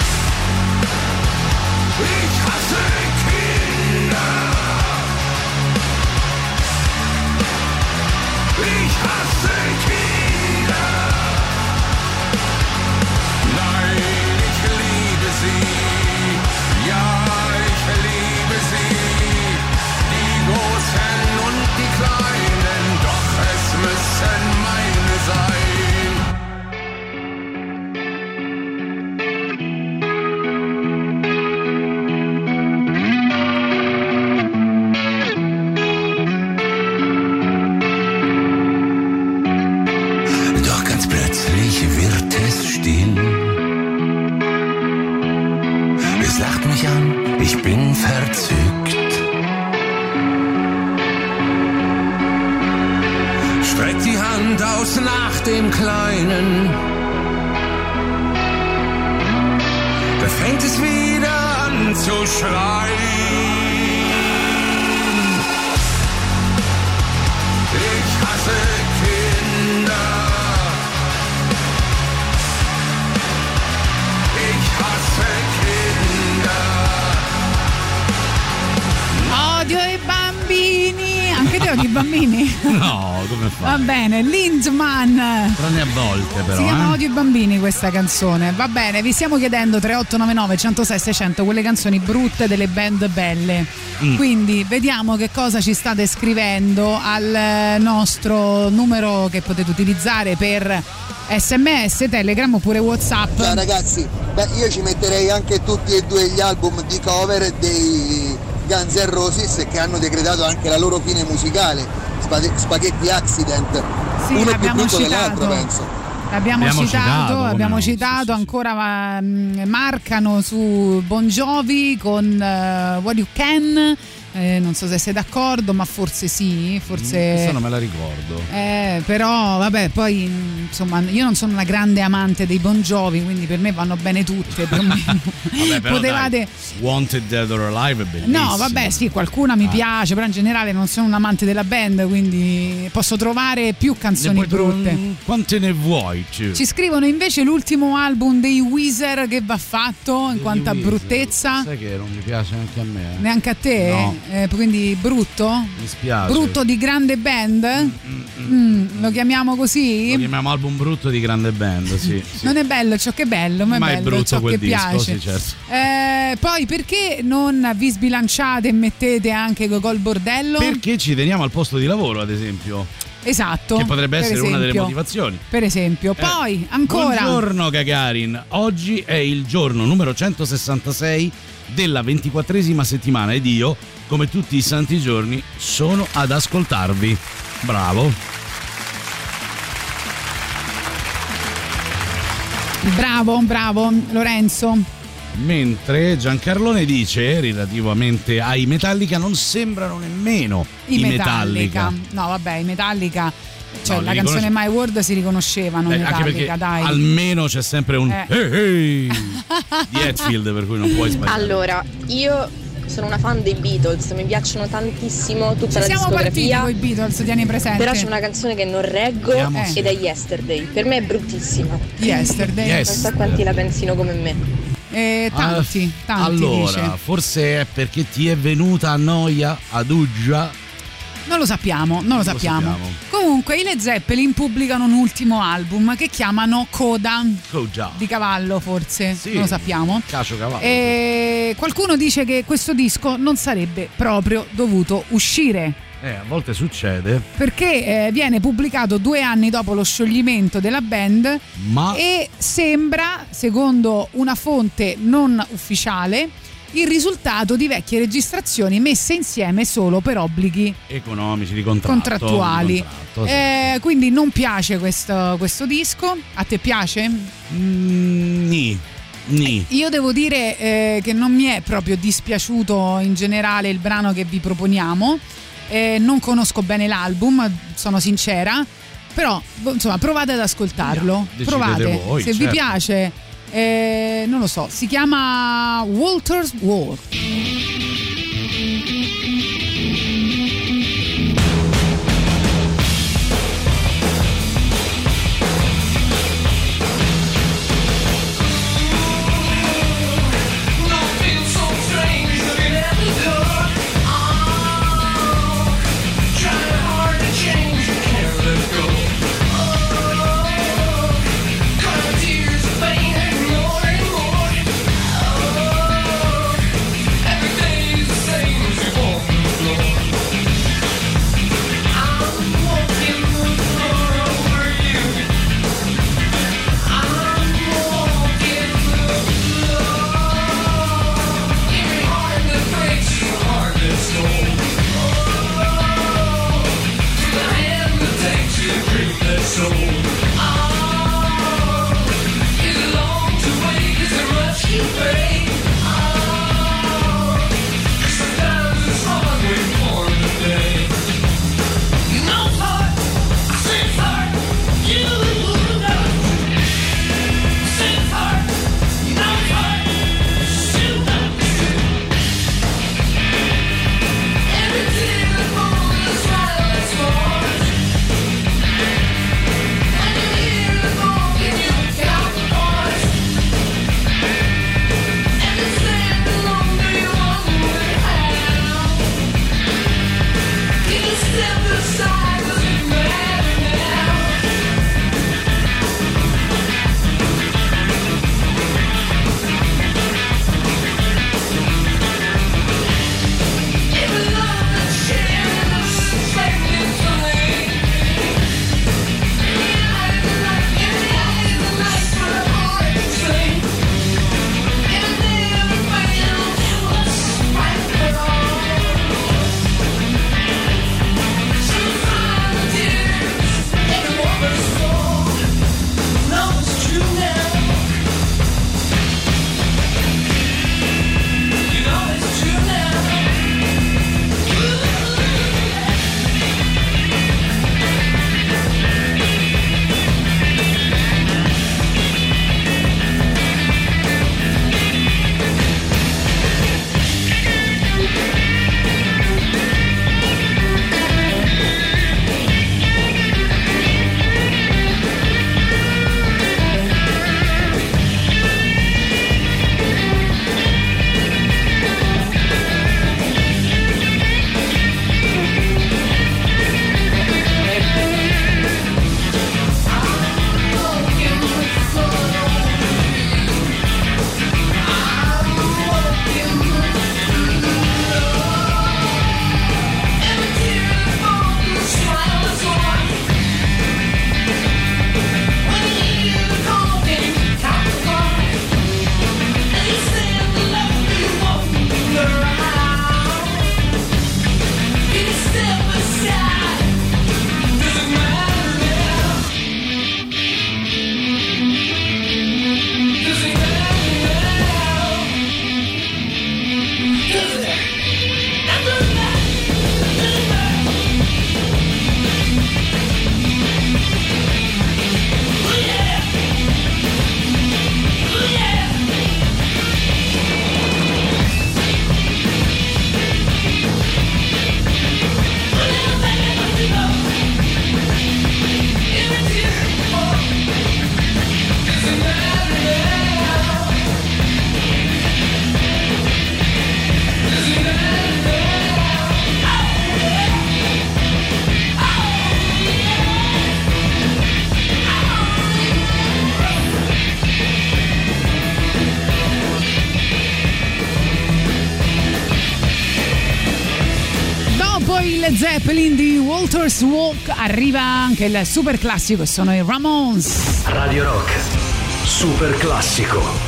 Questa canzone. Va bene, vi stiamo chiedendo 3899 106 600 quelle canzoni brutte delle band belle. Mm. Quindi vediamo che cosa ci state scrivendo al eh, nostro numero che potete utilizzare per sms, telegram oppure whatsapp. Ciao ragazzi, beh io ci metterei anche tutti e due gli album di cover dei Guns N' Roses che hanno decretato anche la loro fine musicale, Spaghe- Spaghetti Accident, Sì, uno più brutto citato. dell'altro penso. L'abbiamo Abbiamo citato, citato, abbiamo citato ancora ma, mm, marcano su Bon Jovi con eh, What You Can. Eh, non so se sei d'accordo, ma forse sì, forse. Questa non me la ricordo. Eh, però vabbè, poi mm, insomma, io non sono una grande amante dei Bon Jovi, quindi per me vanno bene tutte, più o meno. (laughs) Vabbè, Potevate dai, Wanted Dead or Alive è bellissimo. No, vabbè, sì, qualcuna mi piace, però in generale non sono un amante della band, quindi posso trovare più canzoni brutte. Quante ne vuoi? Ci- Ci scrivono invece l'ultimo album dei Weezer che va fatto in quanto a bruttezza. Sai che non mi piace anche a me. eh. Neanche a te? No. Eh, quindi brutto? Mi spiace. Brutto di grande band? Mm, lo chiamiamo così? Lo chiamiamo album brutto di grande band, sì. sì. Non è bello ciò che è bello, ma è Ma è bello brutto ciò quel che disco, piace. sì, certo. Eh, poi perché non vi sbilanciate e mettete anche Gogol Bordello? Perché ci teniamo al posto di lavoro, ad esempio. Esatto. Che potrebbe essere una delle esempio. motivazioni. Per esempio. Eh, Poi, ancora. Buongiorno Gagarin, oggi è il giorno numero 166 della ventiquattresima settimana ed io, come tutti i santi giorni, sono ad ascoltarvi. Bravo. Bravo, bravo, Lorenzo. Mentre Giancarlone dice, relativamente ai Metallica, non sembrano nemmeno I, i, Metallica. Metallica. No, vabbè, i Metallica. Cioè, No, la canzone riconosci- My World si riconoscevano Eh, perché Metallica, dai. almeno c'è sempre un Eh. hey, hey di (laughs) Hetfield per cui non puoi sbagliare. Allora, io sono una fan dei Beatles, mi piacciono tantissimo tutta Ci la siamo partiti discografia. con i Beatles, tieni presente. Però c'è una canzone che non reggo se- ed è Yesterday. Per me è bruttissima. Yesterday. Non so quanti la pensino come me. Eh, tanti, Ah, tanti allora, dice. forse è perché ti è venuta a noia, ad uggia. Non lo sappiamo, non lo sappiamo. sappiamo. Comunque i Led Zeppelin pubblicano un ultimo album che chiamano Coda già. di cavallo forse, Sì. non lo sappiamo. Cacio cavallo. E qualcuno dice che questo disco non sarebbe proprio dovuto uscire Eh, a volte succede, perché eh, viene pubblicato due anni dopo lo scioglimento della band ma e sembra, secondo una fonte non ufficiale, il risultato di vecchie registrazioni messe insieme solo per obblighi economici di contratto. contrattuali. di contratto, sì. Eh, quindi non piace questo, questo disco. A te piace? Mm, Ni. Ni. Io devo dire eh, che non mi è proprio dispiaciuto in generale il brano che vi proponiamo. Eh, non conosco bene l'album, sono sincera. Però, boh, insomma, provate ad ascoltarlo. Decidete provate. voi, Se vi certo. piace, eh, non lo so, si chiama Walter's War. Zeppelin di Walters Walk arriva anche il super classico sono i Ramones. Radio Rock, super classico.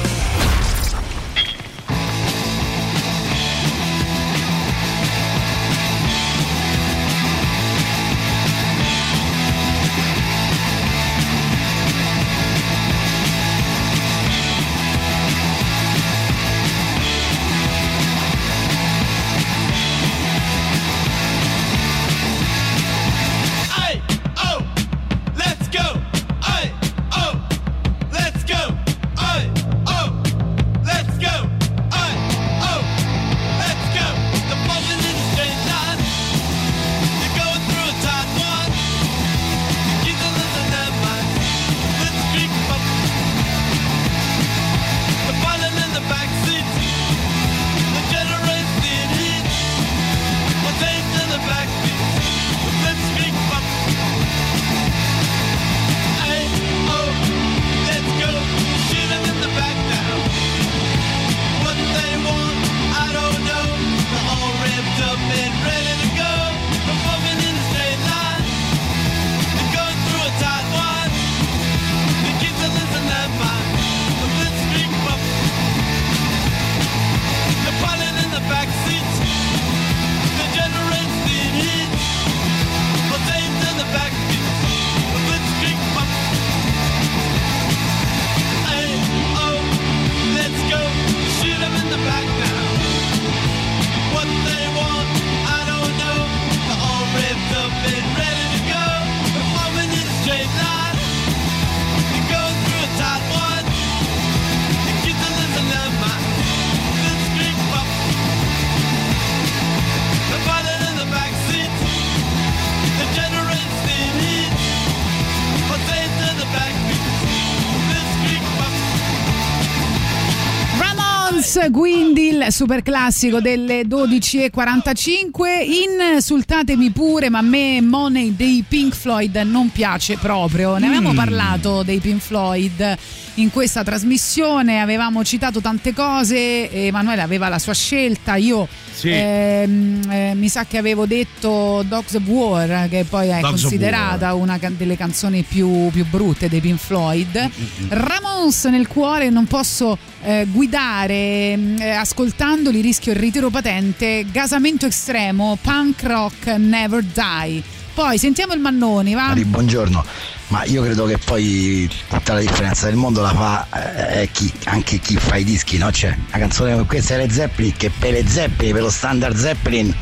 Super classico delle 12.45. Insultatemi pure, ma a me Money dei Pink Floyd non piace proprio. Ne avevamo Mm. parlato dei Pink Floyd in questa trasmissione, avevamo citato tante cose. Emanuele aveva la sua scelta. Io Sì. ehm, eh, mi sa che avevo detto Dogs of War, che poi è Dogs considerata una delle canzoni più, più brutte dei Pink Floyd. Ramones nel cuore non posso eh, guidare mh, eh, ascoltandoli rischio il ritiro patente gasamento estremo punk rock never die poi sentiamo il Mannoni va Mari, buongiorno, ma io credo che poi tutta la differenza del mondo la fa eh, chi- anche chi fa i dischi, no? Cioè, una canzone come questa è le Zeppelin, che per le Zeppelin, per lo standard Zeppelin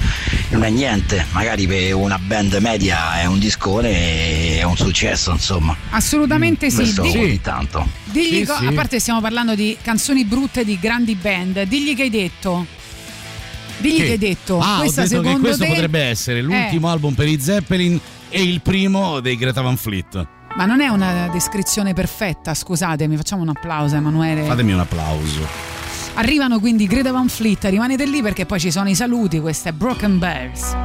non è niente, magari per una band media è un discone e è un successo, insomma. assolutamente sì, Questo Di- ogni tanto. digli Sì, co- sì. a parte stiamo parlando di canzoni brutte di grandi band digli che hai detto digli che, hai detto Ah, questa ho detto secondo che questo te potrebbe essere Eh, l'ultimo album per i Zeppelin e il primo dei Greta Van Fleet. ma non è una descrizione perfetta scusatemi facciamo un applauso Emanuele Fatemi un applauso. Arrivano quindi Greta Van Fleet, rimanete lì perché poi ci sono i saluti, questa è Broken Bells.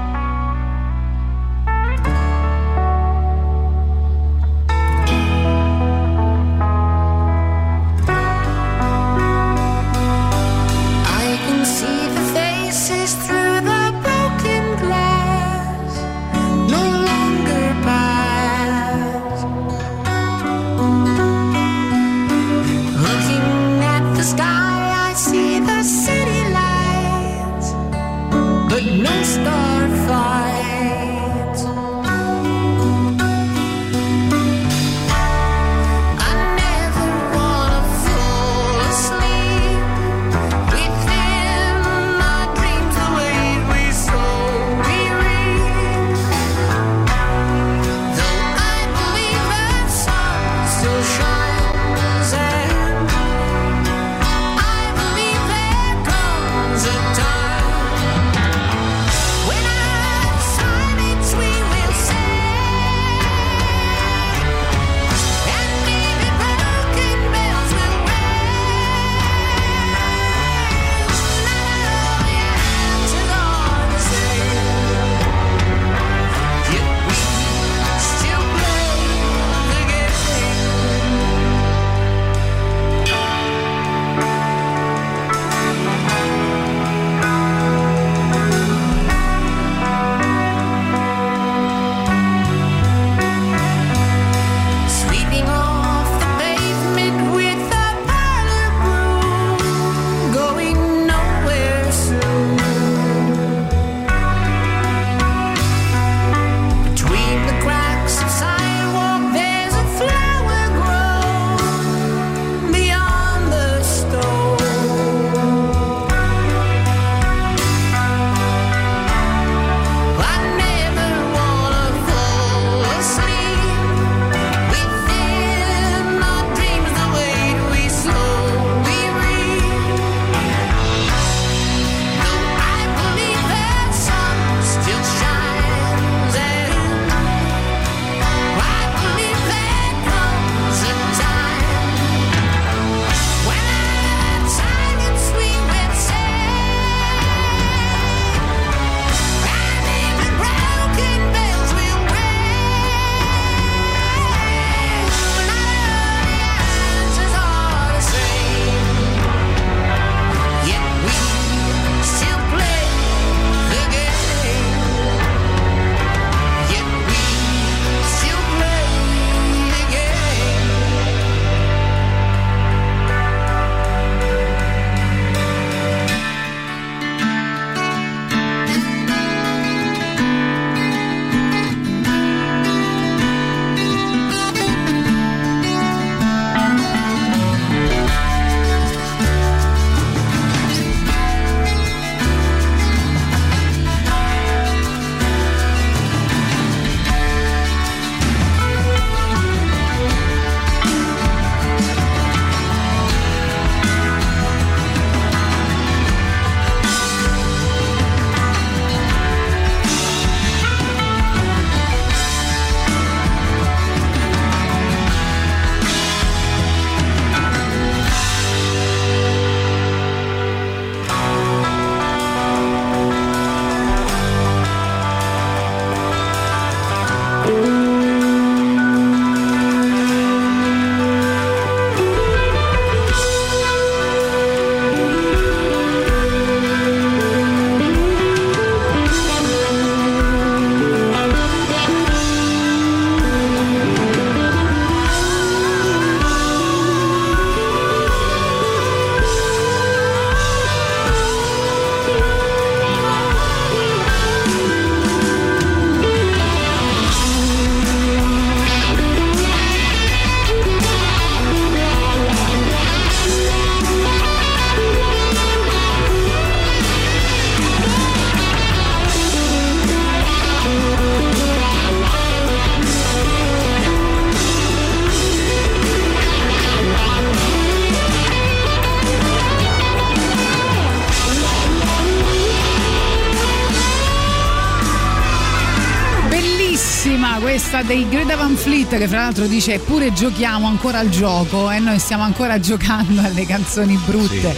Fleet che fra l'altro dice eppure giochiamo ancora al gioco e noi stiamo ancora (laughs) giocando alle canzoni brutte.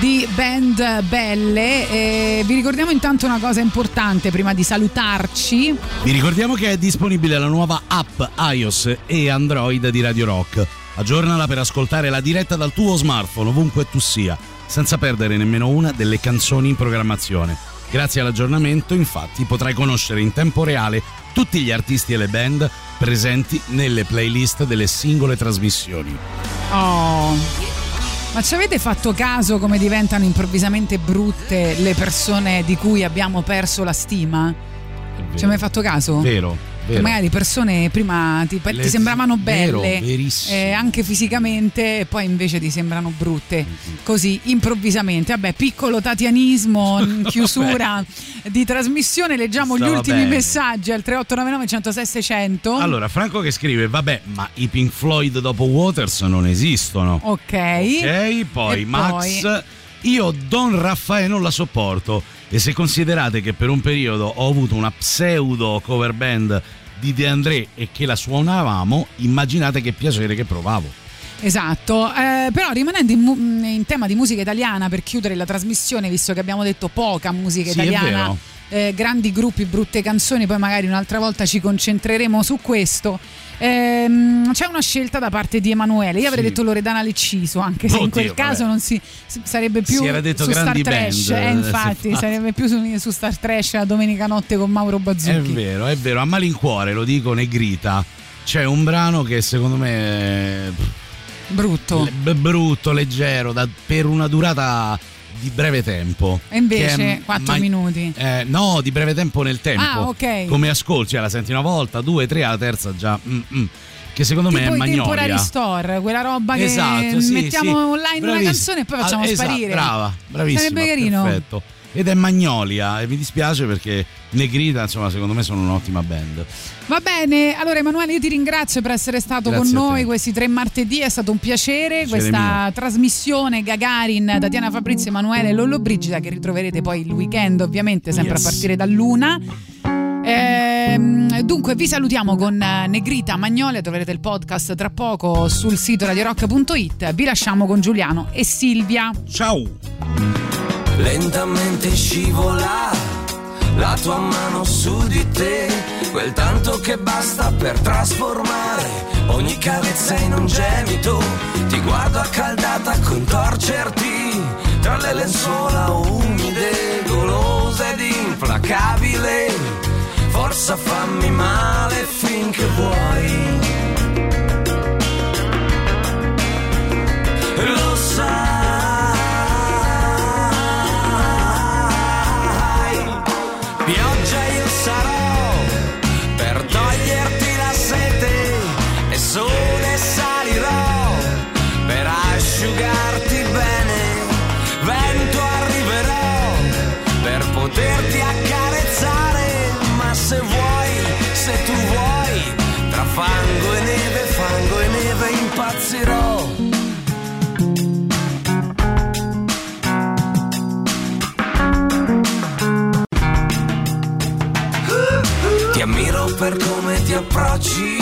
Di band belle. E vi ricordiamo intanto una cosa importante prima di salutarci. Vi ricordiamo che è disponibile la nuova app iOS e Android di Radio Rock. Aggiornala per ascoltare la diretta dal tuo smartphone ovunque tu sia, senza perdere nemmeno una delle canzoni in programmazione. Grazie all'aggiornamento, infatti, potrai conoscere in tempo reale tutti gli artisti e le band presenti nelle playlist delle singole trasmissioni. Oh. Ma ci avete fatto caso come diventano improvvisamente brutte le persone di cui abbiamo perso la stima? Ci hai mai fatto caso? Vero, Che vero. magari persone prima ti, ti sembravano vero, belle, verissimo. eh, anche fisicamente, e poi invece ti sembrano brutte, così improvvisamente. Vabbè, piccolo tatianismo, (laughs) in chiusura di trasmissione, leggiamo gli Stava ultimi bene. messaggi al 3899 106 600. Allora, Franco che scrive, vabbè, ma i Pink Floyd dopo Waters non esistono. Ok. Ok, poi E Max, poi? io Don Raffaele non la sopporto e se considerate che per un periodo ho avuto una pseudo cover band di De André e che la suonavamo, immaginate che piacere che provavo. Esatto, eh, però rimanendo in, mu- in tema di musica italiana per chiudere la trasmissione, visto che abbiamo detto poca musica Sì, è italiana, eh, grandi gruppi, brutte canzoni, poi magari un'altra volta ci concentreremo su questo. Ehm, c'è una scelta da parte di Emanuele. Io avrei Sì. detto Loredana Lecciso, anche se in Oddio, quel caso vabbè. non si, si- sarebbe più Si era detto su Star Trash. eh, eh, infatti, sarebbe più su, su Star Trash la domenica notte con Mauro È Bazzucchi. vero, è vero, a malincuore, lo dico, Negrita. C'è un brano che secondo me è Brutto. b- brutto, leggero, da- per una durata di breve tempo. E invece Che è 4 ma- minuti. Eh, no, di breve tempo nel tempo. Ah, ok. Come ascolti, cioè, la senti una volta, due, tre, alla terza già. mm, mm. Che secondo me Tipo è i magnolia. temporary store, quella roba che Esatto, sì, mettiamo sì. online una Bravissimo. canzone e poi facciamo Ah, esatto, sparire. Brava, bravissima. Sarebbe carino. Perfetto. Ed è Magnolia e mi dispiace perché Negrita, insomma, secondo me sono un'ottima band. Va bene, allora Emanuele io ti ringrazio per essere stato Grazie con noi questi tre martedì, è stato un piacere, Piacere questa mio. trasmissione Gagarin, Tatiana Fabrizio, Emanuele e Lollo Brigida che ritroverete poi il weekend ovviamente sempre Yes. a partire da luna. Ehm, dunque vi salutiamo con eh, Negrita Magnolia, troverete il podcast tra poco sul sito radiorock.it, vi lasciamo con Giuliano e Silvia. Ciao! Lentamente scivola la tua mano su di te, quel tanto che basta per trasformare ogni carezza in un gemito. Ti guardo accaldata a contorcerti tra le lenzuola umide, golosa ed implacabile. Forza fammi male finché vuoi. Lo sai. Per come ti approcci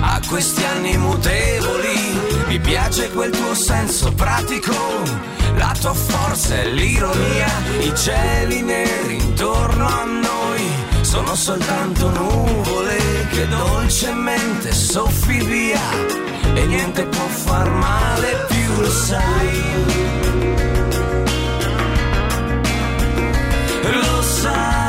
a questi anni mutevoli. Mi piace quel tuo senso pratico, la tua forza e l'ironia. I cieli neri intorno a noi sono soltanto nuvole che dolcemente soffi via e niente può far male più, lo sai. Lo sai.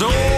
E